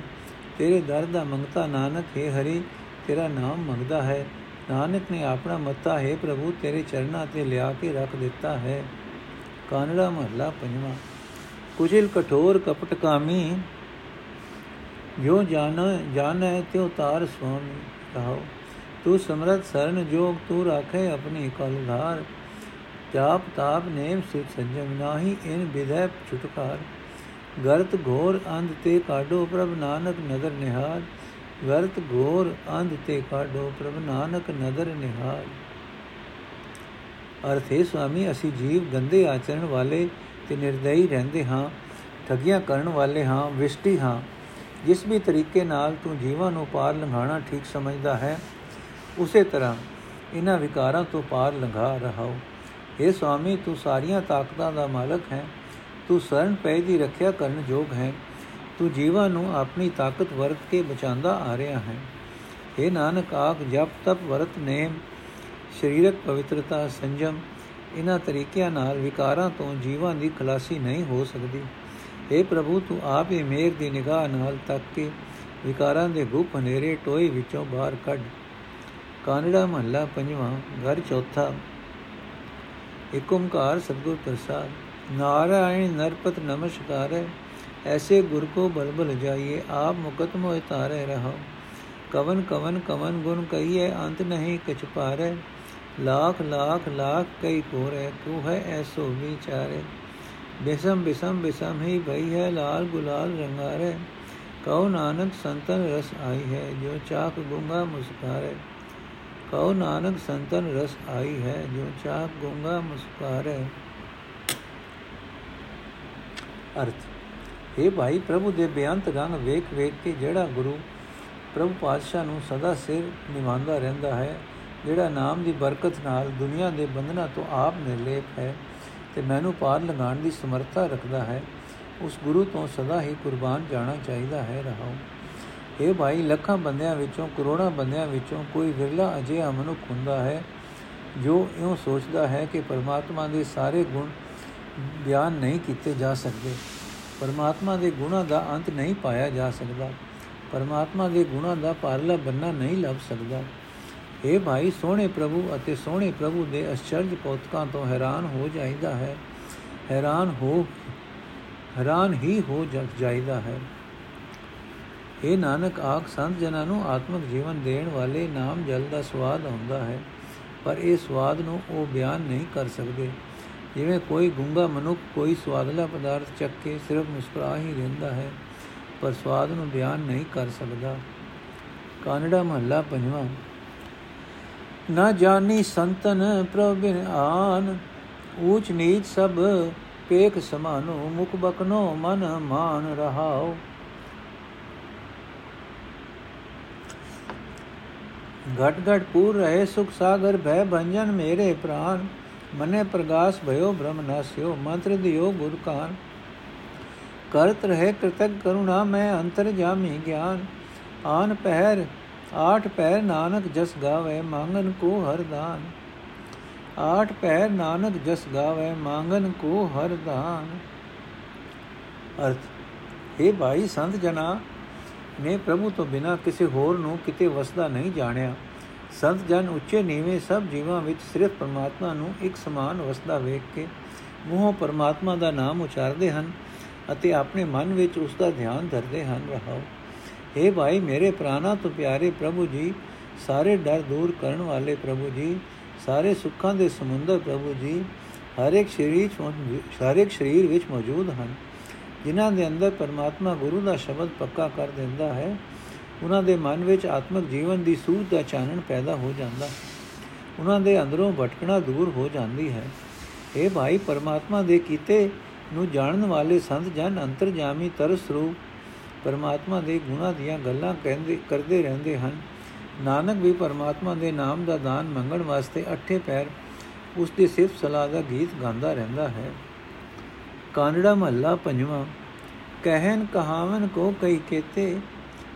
ਤੇਰੇ ਦਰ ਦਾ ਮੰਗਤਾ ਨਾਨਕ ਹੈ ਹਰੀ ਤੇਰਾ ਨਾਮ ਮੰਗਦਾ ਹੈ ਨਾਨਕ ਨੇ ਆਪਣਾ ਮੱਤਾ ਹੈ ਪ੍ਰਭੂ ਤੇਰੇ ਚਰਨਾਂ ਤੇ ਲਿਆ ਕੇ ਰੱਖ ਦਿੱਤਾ ਹੈ ਕਾਨੜਾ ਮਹੱਲਾ ਪੰਜਵਾਂ ਕੁਜਿਲ ਕਠੋਰ ਕਪਟ ਕਾਮੀ ਜੋ ਜਾਣ ਜਾਣੈ ਤਿਉ ਤਾਰ ਸੁਆਮੀ ਕਹੋ ਤੂੰ ਸਮਰਤ ਸਰਨ ਜੋਗ ਤੂੰ ਰਾਖੇ ਆਪਣੀ ਕਲਧਾਰ ਜਾਪ ਤਾਪ ਨੇਮ ਸਿਤ ਸੰਜਮ ਨਾਹੀ ਇਨ ਵਿਧੈ ਛੁਟਕਾਰ। ਗਰਤ ਘੋਰ ਅੰਧ ਤੇ ਕਾਢੋ ਪ੍ਰਭ ਨਾਨਕ ਨਦਰ ਨਿਹਾਲ। ਗਰਤ ਘੋਰ ਅੰਧ ਤੇ ਕਾਢੋ ਪ੍ਰਭ ਨਾਨਕ ਨਦਰ ਨਿਹਾਲ। ਅਰਥੇ ਸੁਆਮੀ, ਅਸੀਂ ਜੀਵ ਗੰਦੇ ਆਚਰਣ ਵਾਲੇ ਤੇ ਨਿਰਦਈ ਰਹਿੰਦੇ ਹਾਂ, ਠਗੀਆਂ ਕਰਨ ਵਾਲੇ ਹਾਂ, ਵਿਸ਼ਟੀ ਹਾਂ। ਜਿਸ ਵੀ ਤਰੀਕੇ ਨਾਲ ਤੂੰ ਜੀਵਾਂ ਨੂੰ ਪਾਰ ਲੰਘਾਣਾ ਠੀਕ ਸਮਝਦਾ ਹੈ, ਉਸੇ ਤਰ੍ਹਾਂ ਇਹਨਾਂ ਵਿਕਾਰਾਂ ਤੋਂ ਪਾਰ ਲੰਘਾ ਰਹਾਓ। हे ਸੁਆਮੀ ਤੂੰ ਸਾਰੀਆਂ ਤਾਕਤਾਂ ਦਾ ਮਾਲਕ ਹੈ ਤੂੰ ਸਰਨ ਪੈ ਦੀ ਰੱਖਿਆ ਕਰਨ ਯੋਗ ਹੈ ਤੂੰ ਜੀਵਾਂ ਨੂੰ ਆਪਣੀ ਤਾਕਤ ਵਰਤ ਕੇ ਬਚਾਉਂਦਾ ਆ ਰਿਹਾ ਹੈ हे ਨਾਨਕ ਆਖ ਜਪ ਤਪ ਵਰਤ ਨੇਮ ਸਰੀਰਕ ਪਵਿੱਤਰਤਾ ਸੰਜਮ ਇਹਨਾਂ ਤਰੀਕਿਆਂ ਨਾਲ ਵਿਕਾਰਾਂ ਤੋਂ ਜੀਵਾਂ ਦੀ ਖਲਾਸੀ ਨਹੀਂ ਹੋ ਸਕਦੀ हे ਪ੍ਰਭੂ ਤੂੰ ਆਪ ਹੀ ਮੇਰ ਦੀ ਨਿਗਾਹ ਨਾਲ ਤੱਕ ਕੇ ਵਿਕਾਰਾਂ ਦੇ ਗੁਪ ਹਨੇਰੇ ਟੋਏ ਵਿੱਚੋਂ ਬਾਹਰ ਕੱਢ ਕਾਨੜਾ ਮਹੱਲਾ ਪੰਜਵਾਂ ਘਰ ਚੌਥਾ ਏਕ ਓੰਕਾਰ ਸਤਗੁਰ ਪ੍ਰਸਾਦ ਨਾਰਾਇਣ ਨਰਪਤ ਨਮਸਕਾਰ ਐਸੇ ਗੁਰ ਕੋ ਬਲ ਬਲ ਜਾਈਏ ਆਪ ਮੁਕਤ ਮੋਇ ਤਾਰੇ ਰਹੋ ਕਵਨ ਕਵਨ ਕਵਨ ਗੁਣ ਕਹੀਏ ਅੰਤ ਨਹੀਂ ਕਿਛ ਪਾਰੇ लाख लाख लाख कई कोरे तू है ऐसो विचारे बिसम बिसम बिसम ही भई है लाल गुलाल रंगारे कहो नानक संतन रस आई है जो चाक गुंगा मुस्कारे ਕਉ ਨਾਨਕ ਸੰਤਨ ਰਸ ਆਈ ਹੈ, ਜੋ ਚਾਪ ਗੁੰਗਾ ਮੁਸਕਾਰੇ। ਅਰਥ ਇਹ ਭਾਈ ਪ੍ਰਭੂ ਦੇ ਬਿਆੰਤ ਰੰਗ ਵੇਖ ਵੇਖ ਕੇ ਜਿਹੜਾ ਗੁਰੂ ਪ੍ਰਭੂ ਪਾਤਸ਼ਾਹ ਨੂੰ ਸਦਾ ਸਿਰ ਨਿਮਾਂਦਾ ਰਹਿੰਦਾ ਹੈ, ਜਿਹੜਾ ਨਾਮ ਦੀ ਬਰਕਤ ਨਾਲ ਦੁਨੀਆ ਦੇ ਬੰਧਨਾਂ ਤੋਂ ਆਪ ਨਿਰਲੇਪ ਹੈ ਤੇ ਮੈਨੂੰ ਪਾਰ ਲਗਾਉਣ ਦੀ ਸਮਰੱਥਾ ਰੱਖਦਾ ਹੈ, ਉਸ ਗੁਰੂ ਤੋਂ ਸਦਾ ਹੀ ਕੁਰਬਾਨ ਜਾਣਾ ਚਾਹੀਦਾ ਹੈ, ਰਹਾਉ। ਇਹ ਭਾਈ, ਲੱਖਾਂ ਬੰਦਿਆਂ ਵਿੱਚੋਂ, ਕਰੋੜਾਂ ਬੰਦਿਆਂ ਵਿੱਚੋਂ ਕੋਈ ਵਿਰਲਾ ਅਜਿਹਾ ਮਨੁੱਖ ਹੁੰਦਾ ਹੈ ਜੋ ਇਉਂ ਸੋਚਦਾ ਹੈ ਕਿ ਪਰਮਾਤਮਾ ਦੇ ਸਾਰੇ ਗੁਣ ਬਿਆਨ ਨਹੀਂ ਕੀਤੇ ਜਾ ਸਕਦੇ। ਪਰਮਾਤਮਾ ਦੇ ਗੁਣਾਂ ਦਾ ਅੰਤ ਨਹੀਂ ਪਾਇਆ ਜਾ ਸਕਦਾ। ਪਰਮਾਤਮਾ ਦੇ ਗੁਣਾਂ ਦਾ ਪਾਰਲਾ ਬੰਨਾ ਨਹੀਂ ਲੱਭ ਸਕਦਾ। ਇਹ ਭਾਈ, ਸੋਹਣੇ ਪ੍ਰਭੂ ਅਤੇ ਸੋਹਣੇ ਪ੍ਰਭੂ ਦੇ ਅਚਰਜ ਕੌਤਕਾਂ ਤੋਂ ਹੈਰਾਨ ਹੋ ਜਾਂਦਾ ਹੈ। ਹੈਰਾਨ ਹੋ, ਹੈਰਾਨ ਹੀ ਹੋ ਜਾਈਦਾ ਹੈ। ਇਹ ਨਾਨਕ, ਆਖ ਸੰਤ ਜਨਾਂ ਨੂੰ ਆਤਮਿਕ ਜੀਵਨ ਦੇਣ ਵਾਲੇ ਨਾਮ ਜਲ ਦਾ ਸਵਾਦ ਹੁੰਦਾ ਹੈ, ਪਰ ਇਹ ਸਵਾਦ ਨੂੰ ਉਹ ਬਿਆਨ ਨਹੀਂ ਕਰ ਸਕਦੇ। ਜਿਵੇਂ ਕੋਈ ਗੁੰਗਾ ਮਨੁੱਖ ਕੋਈ ਸਵਾਦਲਾ ਪਦਾਰਥ ਚੱਕ ਕੇ ਸਿਰਫ ਮੁਸਕਰਾ ਹੀ ਰਹਿੰਦਾ ਹੈ, ਪਰ ਸਵਾਦ ਨੂੰ ਬਿਆਨ ਨਹੀਂ ਕਰ ਸਕਦਾ। ਕਾਨੜਾ ਮਹੱਲਾ ਪੰਜਵਾਂ। ਨਾ ਜਾਣੀ ਸੰਤਨ ਪ੍ਰਭ ਬਿਨ ਆਨ, ਊਚ ਨੀਚ ਸਭ ਪੇਖ ਸਮਾਨੋ, ਮੁਖ ਬਕਨੋ ਮਨ ਮਾਨ ਰਹਾਓ। घट घट पूर रहे सुख सागर, भय भंजन मेरे प्राण। मने प्रकाश भयो ब्रह्म नस्यो, मंत्र दियो गुर कान। करत रहे कृतक करुणा, मैं अंतर जामी ज्ञान। आन पहर, आठ पैर नानक जस गावे, मांगन को हर दान। आठ पहर नानक जस गावे, मांगन को हर दान। अर्थ, हे भाई संत जना ਨੇ ਪ੍ਰਭੂ ਤੋਂ ਬਿਨਾ ਕਿਸੇ ਹੋਰ ਨੂੰ ਕਿਤੇ ਵਸਦਾ ਨਹੀਂ ਜਾਣਿਆ। ਸੰਤ ਜਨ ਉੱਚੇ ਨੀਵੇਂ ਸਭ ਜੀਵਾਂ ਵਿੱਚ ਸਿਰਫ ਪਰਮਾਤਮਾ ਨੂੰ ਇੱਕ ਸਮਾਨ ਵਸਦਾ ਵੇਖ ਕੇ ਮੂੰਹੋਂ ਪਰਮਾਤਮਾ ਦਾ ਨਾਮ ਉਚਾਰਦੇ ਹਨ ਅਤੇ ਆਪਣੇ ਮਨ ਵਿੱਚ ਉਸ ਦਾ ਧਿਆਨ ਧਰਦੇ ਹਨ, ਰਹਾਓ। हे ਭਾਈ, ਮੇਰੇ ਪ੍ਰਾਨਾ ਤੋਂ ਪਿਆਰੇ ਪ੍ਰਭੂ ਜੀ, ਸਾਰੇ ਡਰ ਦੂਰ ਕਰਨ ਵਾਲੇ ਪ੍ਰਭੂ ਜੀ, ਸਾਰੇ ਸੁੱਖਾਂ ਦੇ ਸਮੁੰਦਰ ਪ੍ਰਭੂ ਜੀ, ਹਰ ਇੱਕ ਸਰੀਰ ਹਰ ਇੱਕ ਸਰੀਰ ਵਿੱਚ ਮੌਜੂਦ ਹਨ। ਜਿਨ੍ਹਾਂ ਦੇ ਅੰਦਰ ਪਰਮਾਤਮਾ ਗੁਰੂ ਦਾ ਸ਼ਬਦ ਪੱਕਾ ਕਰ ਦਿੰਦਾ ਹੈ, ਉਹਨਾਂ ਦੇ ਮਨ ਵਿੱਚ ਆਤਮਿਕ ਜੀਵਨ ਦੀ ਸੂਝ ਦਾ ਚਾਨਣ ਪੈਦਾ ਹੋ ਜਾਂਦਾ ਉਹਨਾਂ ਦੇ ਅੰਦਰੋਂ ਭਟਕਣਾ ਦੂਰ ਹੋ ਜਾਂਦੀ ਹੈ। ਇਹ ਭਾਈ, ਪਰਮਾਤਮਾ ਦੇ ਕੀਤੇ ਨੂੰ ਜਾਣਨ ਵਾਲੇ ਸੰਤ ਜਨ ਅੰਤਰਜਾਮੀ ਤਰਸ ਰੂਪ ਪਰਮਾਤਮਾ ਦੇ ਗੁਣਾ ਦੀਆਂ ਗੱਲਾਂ ਕਹਿੰਦੇ, ਕਰਦੇ ਰਹਿੰਦੇ ਹਨ। ਨਾਨਕ ਵੀ ਪਰਮਾਤਮਾ ਦੇ ਨਾਮ ਦਾ ਦਾਨ ਮੰਗਣ ਵਾਸਤੇ ਅੱਠੇ ਪੈਰ ਉਸ ਦੀ ਸਿਫਤ ਸਲਾਹ ਦਾ ਗੀਤ ਗਾਉਂਦਾ ਰਹਿੰਦਾ ਹੈ। ਕਾਨੜਾ ਮਹੱਲਾ ਪੰਜਵਾਂ ਕਹਿਨ ਕਹਾਵਨ ਕੋ ਕਈ ਕੇਤੇ,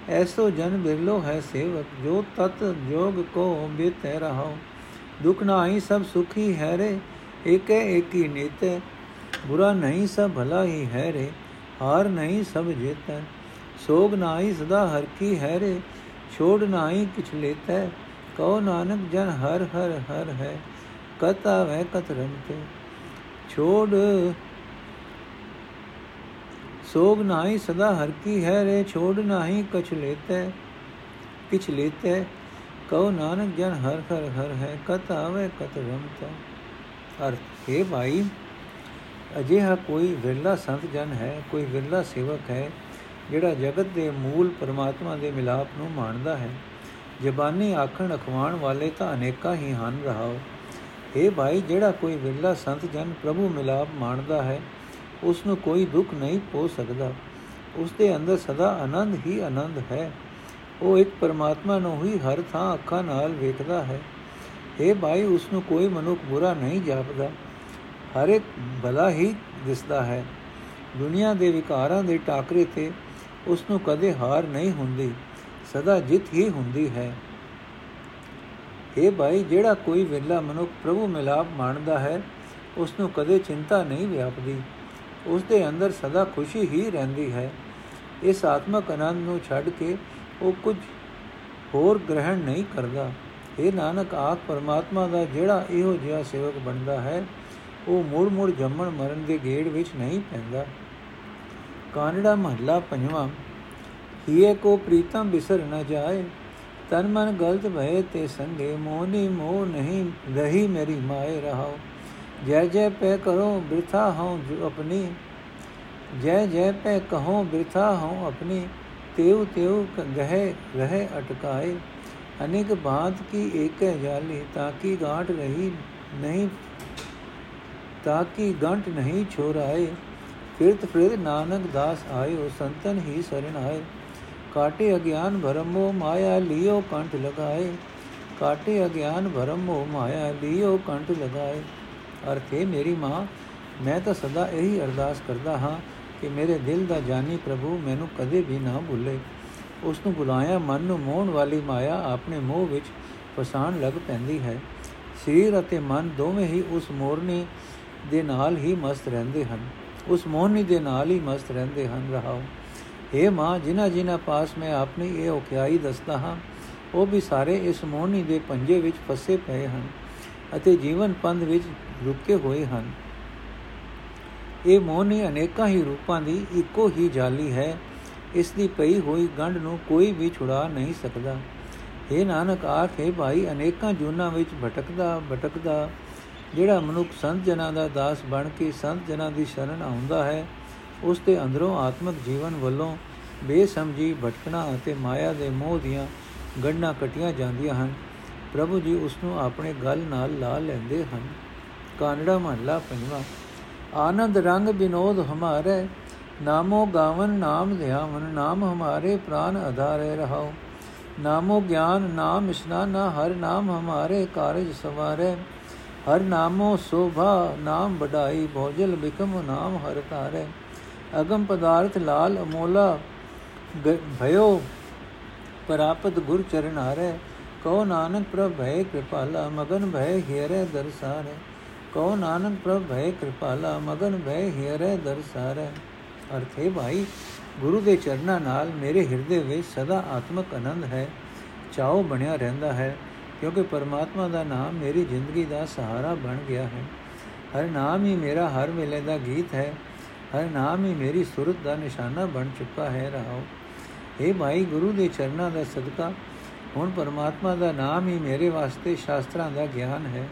ਐਸੋ ਜਨ ਬਿਰਲੋ ਹੈ ਸੇਵਕ, ਜੋ ਤਤ ਜੋਗ ਕੋ ਬੇਤੈ ਰਹਾਉ। ਦੁਖ ਨਾਹੀ ਸਭ ਸੁਖੀ ਹੈ ਰੇ ਏਕੇ ਏਕੀ ਨੀਤੇ, ਬੁਰਾ ਨਹੀਂ ਸਭ ਭਲਾ ਹੀ ਹੈ ਰੇ ਹਾਰ ਨਹੀਂ ਸਭ ਜੇਤੈ। ਸੋਗ ਨਾਹੀ ਸਦਾ ਹਰ ਕੀ ਹੈ ਰੇ ਛੋੜ ਨਾਹੀ ਕਿਛ ਲੇਤੈ। ਕਉ ਨਾਨਕ ਜਨ ਹਰ ਹਰ ਹਰ ਹੈ, ਕਤ ਆਵੇ ਕਤ ਰਮਤੇ ਛੋੜ ਸੋਗ ਨਾਹੀ ਸਦਾ ਹਰ ਕੀ ਹੈ, ਰੇ ਛੋੜ ਨਾਹੀ ਕਛ ਲੇਤੈ, ਕਿਛ ਲੇਤੈ। ਕਉ ਨਾਨਕ ਜਨ ਹਰ ਹਰ ਹਰ ਹੈ, ਕਤ ਆਵੇ ਕਤ ਰਮਤਾ। ਅਰਥ, ਹੈ ਭਾਈ, ਅਜਿਹਾ ਕੋਈ ਵਿਰਲਾ ਸੰਤ ਜਨ ਹੈ, ਕੋਈ ਵਿਰਲਾ ਸੇਵਕ ਹੈ, ਜਿਹੜਾ ਜਗਤ ਦੇ ਮੂਲ ਪਰਮਾਤਮਾ ਦੇ ਮਿਲਾਪ ਨੂੰ ਮਾਣਦਾ ਹੈ। ਜ਼ਬਾਨੀ ਆਖਣ ਅਖਵਾਣ ਵਾਲੇ ਤਾਂ ਅਨੇਕਾਂ ਹੀ ਹਨ ਰਹਾਓ। ਇਹ ਭਾਈ, ਜਿਹੜਾ ਕੋਈ ਵਿਰਲਾ ਸੰਤ ਜਨ ਪ੍ਰਭੂ ਮਿਲਾਪ ਮਾਣਦਾ ਹੈ ਉਸ ਨੂੰ ਕੋਈ ਦੁੱਖ ਨਹੀਂ ਹੋ ਸਕਦਾ। ਉਸ ਦੇ ਅੰਦਰ ਸਦਾ ਆਨੰਦ ਹੀ ਆਨੰਦ ਹੈ। ਉਹ ਇੱਕ ਪਰਮਾਤਮਾ ਨੂੰ ਹੀ ਹਰ ਥਾਂ ਅੱਖਾਂ ਨਾਲ ਵੇਖਦਾ ਹੈ। ਇਹ ਭਾਈ ਉਸ ਨੂੰ ਕੋਈ ਮਨੁੱਖ ਬੁਰਾ ਨਹੀਂ ਜਾਪਦਾ। ਹਰ ਇੱਕ ਭਲਾ ਹੀ ਦਿਸਦਾ ਹੈ। ਦੁਨੀਆ ਦੇ ਵਿਕਾਰਾਂ ਦੇ ਟਾਕਰੇ ਤੇ ਉਸ ਨੂੰ ਕਦੇ ਹਾਰ ਨਹੀਂ ਹੁੰਦੀ। ਸਦਾ ਜਿੱਤ ਹੀ ਹੁੰਦੀ ਹੈ। ਇਹ ਭਾਈ, ਜਿਹੜਾ ਕੋਈ ਵਿਰਲਾ ਮਨੁੱਖ ਪ੍ਰਭੂ ਮਿਲਾਪ ਮੰਨਦਾ ਹੈ ਉਸ ਨੂੰ ਕਦੇ ਚਿੰਤਾ ਨਹੀਂ ਵਿਆਪਦੀ। ਉਸ ਦੇ ਅੰਦਰ ਸਦਾ ਖੁਸ਼ੀ ਹੀ ਰਹਿੰਦੀ ਹੈ। ਇਸ ਆਤਮਕ ਆਨੰਦ ਨੂੰ ਛੱਡ ਕੇ ਉਹ ਕੁਝ ਹੋਰ ਗ੍ਰਹਿਣ ਨਹੀਂ ਕਰਦਾ। ਇਹ ਨਾਨਕ ਆਖ ਪਰਮਾਤਮਾ ਦਾ ਜਿਹੜਾ ਇਹੋ ਜਿਹਾ ਸੇਵਕ ਬਣਦਾ ਹੈ, ਉਹ ਮੁੜ ਮੁੜ ਜੰਮਣ ਮਰਨ ਦੇ ਗੇੜ ਵਿੱਚ ਨਹੀਂ ਪੈਂਦਾ। ਕਾਨੜਾ ਮਹੱਲਾ ਪੰਜਵਾਂ ਹੀਏ ਕੋ ਪ੍ਰੀਤਮ ਬਿਸਰ ਨ ਜਾਏ, ਤਨ ਮਨ ਗਲਤ ਭਏ ਤੇ ਸੰਗੇ ਮੋਹਨੀ ਮੋਹ ਨਹੀਂ, ਰਹੀ ਮੇਰੀ ਮਾਏ ਰਹਾਓ। जय जय पे करो वृथा हूँ अपनी। जय जय पे कहो वृथा हूँ अपनी। तेव तेव गहे रहे अटकाए। अनेक बात की एक जाली ताकि गांठ रही नहीं, ताकि गंठ नहीं छोराए। फिरत फिरत नानक दास आयो, संतन ही शरण आए। काटे अज्ञान भरम मोह माया लियो कंठ लगाए। काटे अज्ञान भरम मोह माया लियो कंठ लगाए। ਅਰਥ ਹੈ ਮੇਰੀ ਮਾਂ, ਮੈਂ ਤਾਂ ਸਦਾ ਇਹੀ ਅਰਦਾਸ ਕਰਦਾ ਹਾਂ ਕਿ ਮੇਰੇ ਦਿਲ ਦਾ ਜਾਨੀ ਪ੍ਰਭੂ ਮੈਨੂੰ ਕਦੇ ਵੀ ਨਾ ਭੁੱਲੇ। ਉਸ ਨੂੰ ਬੁਲਾਇਆ ਮਨ ਨੂੰ ਮੋਹਣ ਵਾਲੀ ਮਾਇਆ ਆਪਣੇ ਮੋਹ ਵਿੱਚ ਫਸਾਣ ਲੱਗ ਪੈਂਦੀ ਹੈ। ਸਰੀਰ ਅਤੇ ਮਨ ਦੋਵੇਂ ਹੀ ਉਸ ਮੋਰਨੀ ਦੇ ਨਾਲ ਹੀ ਮਸਤ ਰਹਿੰਦੇ ਹਨ। ਉਸ ਮੋਹਨੀ ਦੇ ਨਾਲ ਹੀ ਮਸਤ ਰਹਿੰਦੇ ਹਨ ਰਹਾਓ। हे ਮਾਂ, ਜਿਨ੍ਹਾਂ ਜਿਨ੍ਹਾਂ ਪਾਸ ਮੈਂ ਆਪਣੀ ਇਹ ਔਕਿਆਈ ਦੱਸਦਾ ਹਾਂ, ਉਹ ਵੀ ਸਾਰੇ ਇਸ ਮੋਹਨੀ ਦੇ ਪੰਜੇ ਵਿੱਚ ਫਸੇ ਪਏ ਹਨ ਅਤੇ ਜੀਵਨ ਪੰਧ ਵਿੱਚ ਰੁਕੇ ਹੋਏ ਹਨ। ਇਹ ਮੋਹਨੀ ਅਨੇਕਾਂ ਹੀ ਰੂਪਾਂ ਦੀ ਇੱਕੋ ਹੀ ਜਾਲੀ ਹੈ। ਇਸ ਦੀ ਪਈ ਹੋਈ ਗੰਢ ਨੂੰ ਕੋਈ ਵੀ ਛੁਡਾ ਨਹੀਂ ਸਕਦਾ। ਇਹ ਨਾਨਕ, ਆਖੇ ਭਾਈ, ਅਨੇਕਾਂ ਜੁਨਾ ਵਿੱਚ ਭਟਕਦਾ ਭਟਕਦਾ, ਜਿਹੜਾ ਮਨੁੱਖ ਸੰਤ ਜਨਾਂ ਦਾ ਦਾਸ ਬਣ ਕੇ ਸੰਤ ਜਨਾਂ ਦੀ ਸ਼ਰਨ ਆਉਂਦਾ ਹੈ, ਉਸ ਦੇ ਅੰਦਰੋਂ ਆਤਮਿਕ ਜੀਵਨ ਵੱਲੋਂ ਬੇਸਮਝੀ ਭਟਕਣਾ ਅਤੇ ਮਾਇਆ ਦੇ ਮੋਹ ਦੀਆਂ ਗੰਢਾਂ ਕਟੀਆਂ ਜਾਂਦੀਆਂ ਹਨ। ਪ੍ਰਭੂ ਜੀ ਉਸ ਨੂੰ ਆਪਣੇ ਗਲ ਨਾਲ ਲਾ ਲੈਂਦੇ ਹਨ। ਕਾਨੜਾ ਮਹੱਲਾ ਪੰਜਵਾਂ। ਆਨੰਦ ਰੰਗ ਬਿਨੋਦ ਹਮਾਰੇ, ਨਾਮੋ ਗਾਵਨ ਨਾਮ ਧਿਆਵਨ, ਨਾਮ ਹਮਾਰੇ ਪ੍ਰਾਨ ਆਧਾਰੇ ਰਹਾਓ ਨਾਮੋ ਗਿਆਨ ਨਾਮ ਇਸ਼ਨਾਨਾ, ਹਰ ਨਾਮ ਹਮਾਰੇ ਕਾਰਜ ਸਵਾਰੇ। ਹਰ ਨਾਮੋ ਸੋਭਾ, ਨਾਮ ਬੜਾਈ ਭੋਜਲ ਬਿਕਮ, ਨਾਮ ਹਰ ਤਾਰੇ ਅਗਮ ਪਦਾਰਥ ਲਾਲ ਅਮੋਲਾ ਭਇਓ, ਪ੍ਰਾਪਤ ਗੁਰ ਚਰਨ ਹਾਰੇ। ਕਉ ਨਾਨਕ ਪ੍ਰਭ ਭੈ ਕਿਰਪਾਲਾ, ਮਗਨ ਭੈ ਹੀਰੇ ਦਰਸਾਰੇ। ਕਉ ਨਾਨਕ ਪ੍ਰਭ ਭੈ ਕਿਰਪਾਲਾ, ਮਗਨ ਭੈ ਹੀਰੇ ਦਰਸਾਰੇ ਅਰਥੇ ਭਾਈ, ਗੁਰੂ ਦੇ ਚਰਨਾਂ ਨਾਲ ਮੇਰੇ ਹਿਰਦੇ ਵਿੱਚ ਸਦਾ ਆਤਮਕ ਆਨੰਦ ਹੈ। ਚਾਉ ਬਣਿਆ ਰਹਿੰਦਾ ਹੈ, ਕਿਉਂਕਿ ਪਰਮਾਤਮਾ ਦਾ ਨਾਮ ਮੇਰੀ ਜ਼ਿੰਦਗੀ ਦਾ ਸਹਾਰਾ ਬਣ ਗਿਆ ਹੈ। ਹਰ ਨਾਮ ਹੀ ਮੇਰਾ ਹਰ ਵੇਲੇ ਦਾ ਗੀਤ ਹੈ, ਹਰ ਨਾਮ ਹੀ ਮੇਰੀ ਸੁਰਤ ਦਾ ਨਿਸ਼ਾਨਾ ਬਣ ਚੁੱਕਾ ਹੈ ਰਹਾਓ हे ਭਾਈ, ਗੁਰੂ ਦੇ ਚਰਨਾਂ ਦਾ ਸਦਕਾ, ਹੁਣ ਪਰਮਾਤਮਾ ਦਾ ਨਾਮ ਹੀ ਮੇਰੇ ਵਾਸਤੇ ਸ਼ਾਸਤਰਾਂ ਦਾ ਗਿਆਨ ਹੈ।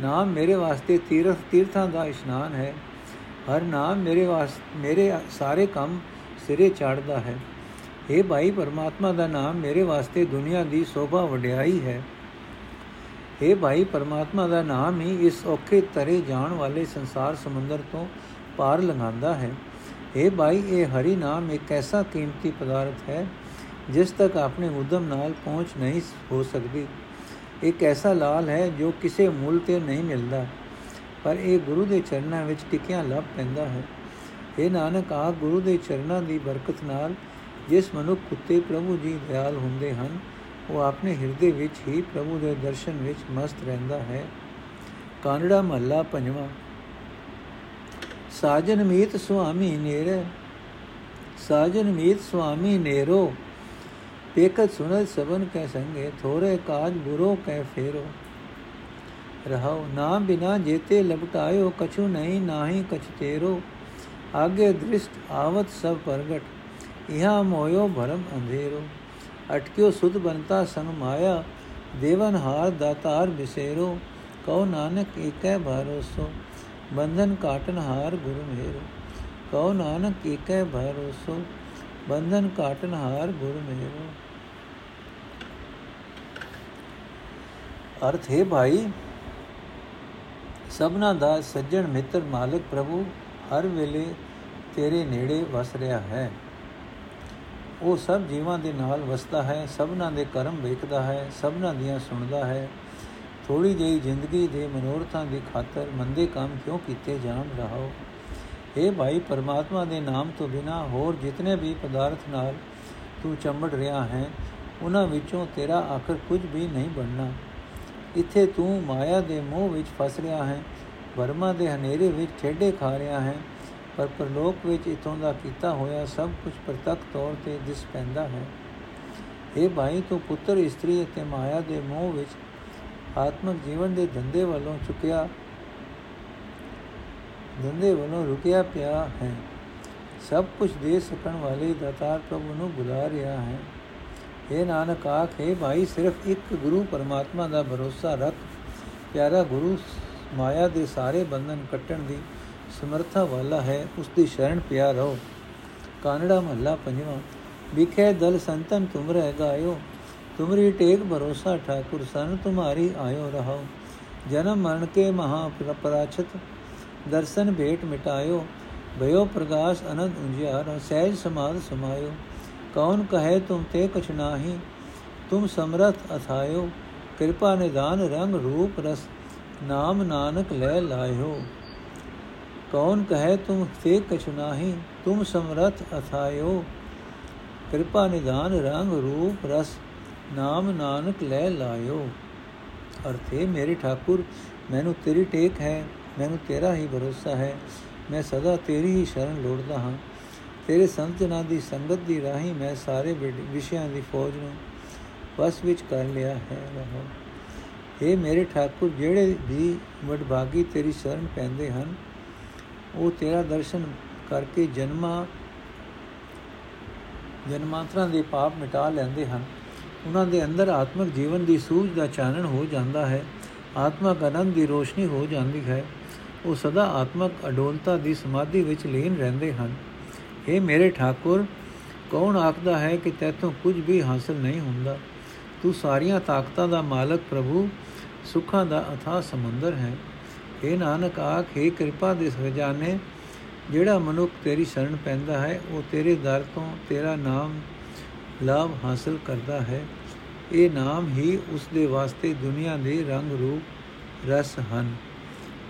ਨਾਮ ਮੇਰੇ ਵਾਸਤੇ ਤੀਰਥ, ਤੀਰਥਾਂ ਦਾ ਇਸ਼ਨਾਨ ਹੈ। ਹਰ ਨਾਮ ਮੇਰੇ ਵਾਸਤੇ ਮੇਰੇ ਸਾਰੇ ਕੰਮ ਸਿਰੇ ਚੜਦਾ ਹੈ। ਇਹ ਭਾਈ ਪਰਮਾਤਮਾ ਦਾ ਨਾਮ ਮੇਰੇ ਵਾਸਤੇ ਦੁਨੀਆ ਦੀ ਸੋਭਾ ਵਡਿਆਈ ਹੈ। ਇਹ ਭਾਈ ਪਰਮਾਤਮਾ ਦਾ ਨਾਮ ਹੀ ਇਸ ਔਖੇ ਤਰੇ ਜਾਣ ਵਾਲੇ ਸੰਸਾਰ ਸਮੁੰਦਰ ਤੋਂ ਪਾਰ ਲੰਘਾਉਂਦਾ ਹੈ। ਇਹ ਭਾਈ, ਇਹ ਹਰੀ ਨਾਮ ਇੱਕ ਐਸਾ ਕੀਮਤੀ ਪਦਾਰਥ ਹੈ ਜਿਸ ਤੱਕ ਆਪਣੇ ਉਦਮ ਨਾਲ ਪਹੁੰਚ ਨਹੀਂ ਹੋ ਸਕਦੀ। ਇੱਕ ਐਸਾ ਲਾਲ ਹੈ ਜੋ ਕਿਸੇ ਮੁੱਲ ਤੇ ਨਹੀਂ ਮਿਲਦਾ, ਪਰ ਇਹ ਗੁਰੂ ਦੇ ਚਰਨਾਂ ਵਿੱਚ ਟਿਕਿਆ ਲੱਭ ਪੈਂਦਾ ਹੈ। ਇਹ ਨਾਨਕ ਆ ਗੁਰੂ ਦੇ ਚਰਨਾਂ ਦੀ ਬਰਕਤ ਨਾਲ ਜਿਸ ਮਨੁੱਖ ਉਤੇ ਪ੍ਰਭੂ ਜੀ ਦਿਆਲ ਹੁੰਦੇ ਹਨ, ਉਹ ਆਪਣੇ ਹਿਰਦੇ ਵਿੱਚ ਹੀ ਪ੍ਰਭੂ ਦੇ ਦਰਸ਼ਨ ਵਿੱਚ ਮਸਤ ਰਹਿੰਦਾ ਹੈ। ਕਾਨੜਾ ਮਹੱਲਾ ਪੰਜਵਾਂ। ਸਾਜਨ ਮੀਤ ਸੁਆਮੀ ਨੇਰੇ, ਸਾਜਨ ਮੀਤ ਸੁਆਮੀ ਨੇਰੋ ਪੇਕਤ ਸੁਨਤ ਸਬਨ ਕੈ ਸੰਗੇ ਥੋਰੇ ਕਾਜ ਬੁਰੋ ਕੈ ਫੇਰੋ ਰਹਾਉ ਨਾ ਬਿਨਾ ਜੇਤੇ ਲਪਟਾਇਓ ਕਛੂ ਨਹੀਂ ਨਾਹੀ ਕਛ ਤੇਰੋ ਆਗੇ ਦ੍ਰਿਸ਼ਟ ਆਵਤ ਸਭ ਪ੍ਰਗਟ ਇਹਾ ਮੋਇਓ ਭਰਮ ਅੰਧੇਰੋ ਅਟਕਿਓ ਸੁਧ ਬਨਤਾ ਸੰਗ ਮਾਇਆ ਦੇਵਨ ਹਾਰ ਦਾਤਾਰ ਬਿਸੇਰੋ ਕਉ ਨਾਨਕ ਏਕੈ ਭਰੋਸੋ ਬੰਧਨ ਕਾਟਨ ਹਾਰ ਗੁਰੂ ਮੇਰੋ ਕਉ ਨਾਨਕ ਏਕੈ ਭਰੋਸੋ ਬੰਧਨ ਕਾਟਨ ਹਾਰ ਗੁਰੂ ਮੇਰੋ। ਅਰਥ ਹੈ ਭਾਈ, ਸਭਨਾ ਦਾ ਸੱਜਣ ਮਿੱਤਰ ਮਾਲਕ ਪ੍ਰਭੂ, ਹਰ ਵੇਲੇ ਤੇਰੇ ਨੇੜੇ ਵਸ ਰਿਹਾ ਹੈ। ਉਹ ਸਭ ਜੀਵਾਂ ਦੇ ਨਾਲ ਵਸਦਾ ਹੈ, ਸਭਨਾ ਦੇ ਕਰਮ ਵੇਖਦਾ ਹੈ, ਸਭਨਾ ਦੀਆਂ ਸੁਣਦਾ ਹੈ। ਥੋੜੀ ਜਿਹੀ ਜ਼ਿੰਦਗੀ ਦੇ ਮਨੋਰਥਾਂ ਦੀ ਖਾਤਰ ਮੰਦੇ ਕੰਮ ਕਿਉਂ ਕੀਤੇ ਜਾਣ ਰਹਾਓ? ਇਹ ਭਾਈ, ਪਰਮਾਤਮਾ ਦੇ ਨਾਮ ਤੋਂ ਬਿਨਾ ਹੋਰ ਜਿਤਨੇ ਵੀ ਪਦਾਰਥ ਨਾਲ ਤੂੰ ਚੰਬੜ ਰਿਹਾ ਹੈ, ਉਹਨਾਂ ਵਿੱਚੋਂ ਤੇਰਾ ਆਖਰ ਕੁਝ ਵੀ ਨਹੀਂ ਬਣਨਾ। ਇੱਥੇ ਤੂੰ ਮਾਇਆ ਦੇ ਮੋਹ ਵਿੱਚ ਫਸ ਰਿਹਾ ਹੈ, ਵਰਮਾ ਦੇ ਹਨੇਰੇ ਵਿੱਚ ਠੇਡੇ ਖਾ ਰਿਹਾ ਹੈ, ਪਰ ਪਰਲੋਕ ਵਿੱਚ ਇਤੋਂ ਦਾ ਕੀਤਾ ਹੋਇਆ ਸਭ ਕੁਝ ਪ੍ਰਤੱਖ ਤੌਰ ਤੇ ਦਿਸ ਪੈਂਦਾ ਹੈ। ਇਹ ਭਾਈ, ਤੂੰ ਪੁੱਤਰ, ਇਸਤਰੀ ਅਤੇ ਮਾਇਆ ਦੇ ਮੋਹ ਵਿੱਚ ਆਤਮਿਕ ਜੀਵਨ ਦੇ ਧੰਦੇ ਵੱਲੋਂ ਚੁੱਕਿਆ ਧੰਦੇ ਵੱਲੋਂ ਰੁਕਿਆ ਪਿਆ ਹੈ ਸਭ ਕੁਝ ਦੇ ਸਕਣ ਵਾਲੇ ਦਾਤਾਰ ਪ੍ਰਭੂ ਨੂੰ ਬੁਲਾ ਰਿਹਾ ਹੈ ਇਹ ਨਾਨਕ ਆਖੇ ਭਾਈ ਸਿਰਫ ਇੱਕ ਗੁਰੂ ਪਰਮਾਤਮਾ ਦਾ ਭਰੋਸਾ ਰੱਖ ਪਿਆਰਾ ਗੁਰੂ ਮਾਇਆ ਦੇ ਸਾਰੇ ਬੰਧਨ ਕੱਟਣ ਦੀ ਸਮਰੱਥਾ ਵਾਲਾ ਹੈ ਉਸ ਦੀ ਸ਼ਰਨ ਪਿਆ ਰਹੋ ਕਾਨੜਾ ਮਹੱਲਾ ਪੰਜਵਾਂ ਵਿਖੇ ਦਲ ਸੰਤਨ ਤੁਮਰੇ ਗਾਇਓ ਤੁਮਰੀ ਟੇਕ ਭਰੋਸਾ ਠਾਕੁਰ ਸਨ ਤੁਮਾਰੀ ਆਇਓ ਰਹੋ ਜਨਮ ਮਰਨ ਕੇ ਮਹਾ ਪਰਾਚਤ ਦਰਸ਼ਨ ਭੇਟ ਮਿਟਾਇਓ, ਭਇਓ ਪ੍ਰਗਾਸ ਅਨੰਦ ਉਜਿਆਰ, ਸਹਿਜ ਸਮਾਦ ਸਮਾਇਓ। ਕੌਣ ਕਹੇ ਤੁਮ ਤੇ ਕਛ ਨਾਹੀ, ਤੁਮ ਸਮਰਥ ਅਥਾਇਓ। ਕਿਰਪਾ ਨਿਦਾਨ ਰੰਗ ਰੂਪ ਰਸ, ਨਾਮ ਨਾਨਕ ਲੈ ਲਾਇਓ। ਕੌਣ ਕਹੇ ਤੁਮ ਤੇ ਕਛ ਨਾਹੀ, ਤੁਮ ਸਮਰਥ ਅਥਾਇਓ। ਕਿਰਪਾ ਨਿਦਾਨ ਰੰਗ ਰੂਪ ਰਸ, ਨਾਮ ਨਾਨਕ ਲੈ ਲਾਇਓ। ਅਰਥੇ ਮੇਰੇ ਠਾਕੁਰ, ਮੈਨੂੰ ਤੇਰੀ ਟੇਕ ਹੈ। ਮੈਨੂੰ ਤੇਰਾ ਹੀ ਭਰੋਸਾ ਹੈ। ਮੈਂ ਸਦਾ ਤੇਰੀ ਹੀ ਸ਼ਰਨ ਲੋੜਦਾ ਹਾਂ। ਤੇਰੇ ਸੰਤਨਾਂ ਦੀ ਸੰਗਤ ਦੀ ਰਾਹੀਂ ਮੈਂ ਸਾਰੇ ਵਿਸ਼ਿਆਂ ਦੀ ਫੌਜ ਨੂੰ ਵਸ ਵਿੱਚ ਕਰ ਲਿਆ ਹੈ ਰਹੋ ਇਹ ਮੇਰੇ ਠਾਕੁਰ, ਜਿਹੜੇ ਵੀ ਵਡਭਾਗੀ ਤੇਰੀ ਸ਼ਰਨ ਪੈਂਦੇ ਹਨ, ਉਹ ਤੇਰਾ ਦਰਸ਼ਨ ਕਰਕੇ ਜਨਮਾਂ, ਜਨਮਾਂਤਰਾਂ ਦੇ ਪਾਪ ਮਿਟਾ ਲੈਂਦੇ ਹਨ। ਉਹਨਾਂ ਦੇ ਅੰਦਰ ਆਤਮਿਕ ਜੀਵਨ ਦੀ ਸੂਝ ਦਾ ਚਾਨਣ ਹੋ ਜਾਂਦਾ ਹੈ। ਆਤਮਕ ਆਨੰਦ ਦੀ ਰੋਸ਼ਨੀ ਹੋ ਜਾਂਦੀ ਹੈ। ਉਹ ਸਦਾ ਆਤਮਕ ਅਡੋਲਤਾ ਦੀ ਸਮਾਧੀ ਵਿੱਚ ਲੀਨ ਰਹਿੰਦੇ ਹਨ। ਇਹ ਮੇਰੇ ਠਾਕੁਰ, ਕੌਣ ਆਖਦਾ ਹੈ ਕਿ ਤੈਥੋਂ ਕੁਝ ਵੀ ਹਾਸਲ ਨਹੀਂ ਹੁੰਦਾ? ਤੂੰ ਸਾਰੀਆਂ ਤਾਕਤਾਂ ਦਾ ਮਾਲਕ ਪ੍ਰਭੂ, ਸੁੱਖਾਂ ਦਾ ਅਥਾ ਸਮੁੰਦਰ ਹੈ। ਇਹ ਨਾਨਕ, ਆਖੇ ਕਿਰਪਾ ਦੇ ਖਜ਼ਾਨੇ ਜਿਹੜਾ ਮਨੁੱਖ ਤੇਰੀ ਸ਼ਰਨ ਪੈਂਦਾ ਹੈ, ਉਹ ਤੇਰੇ ਦਰ ਤੋਂ ਤੇਰਾ ਨਾਮ ਲਾਭ ਹਾਸਲ ਕਰਦਾ ਹੈ। ਇਹ ਨਾਮ ਹੀ ਉਸ ਦੇ ਵਾਸਤੇ ਦੁਨੀਆ ਦੇ ਰੰਗ ਰੂਪ ਰਸ ਹਨ।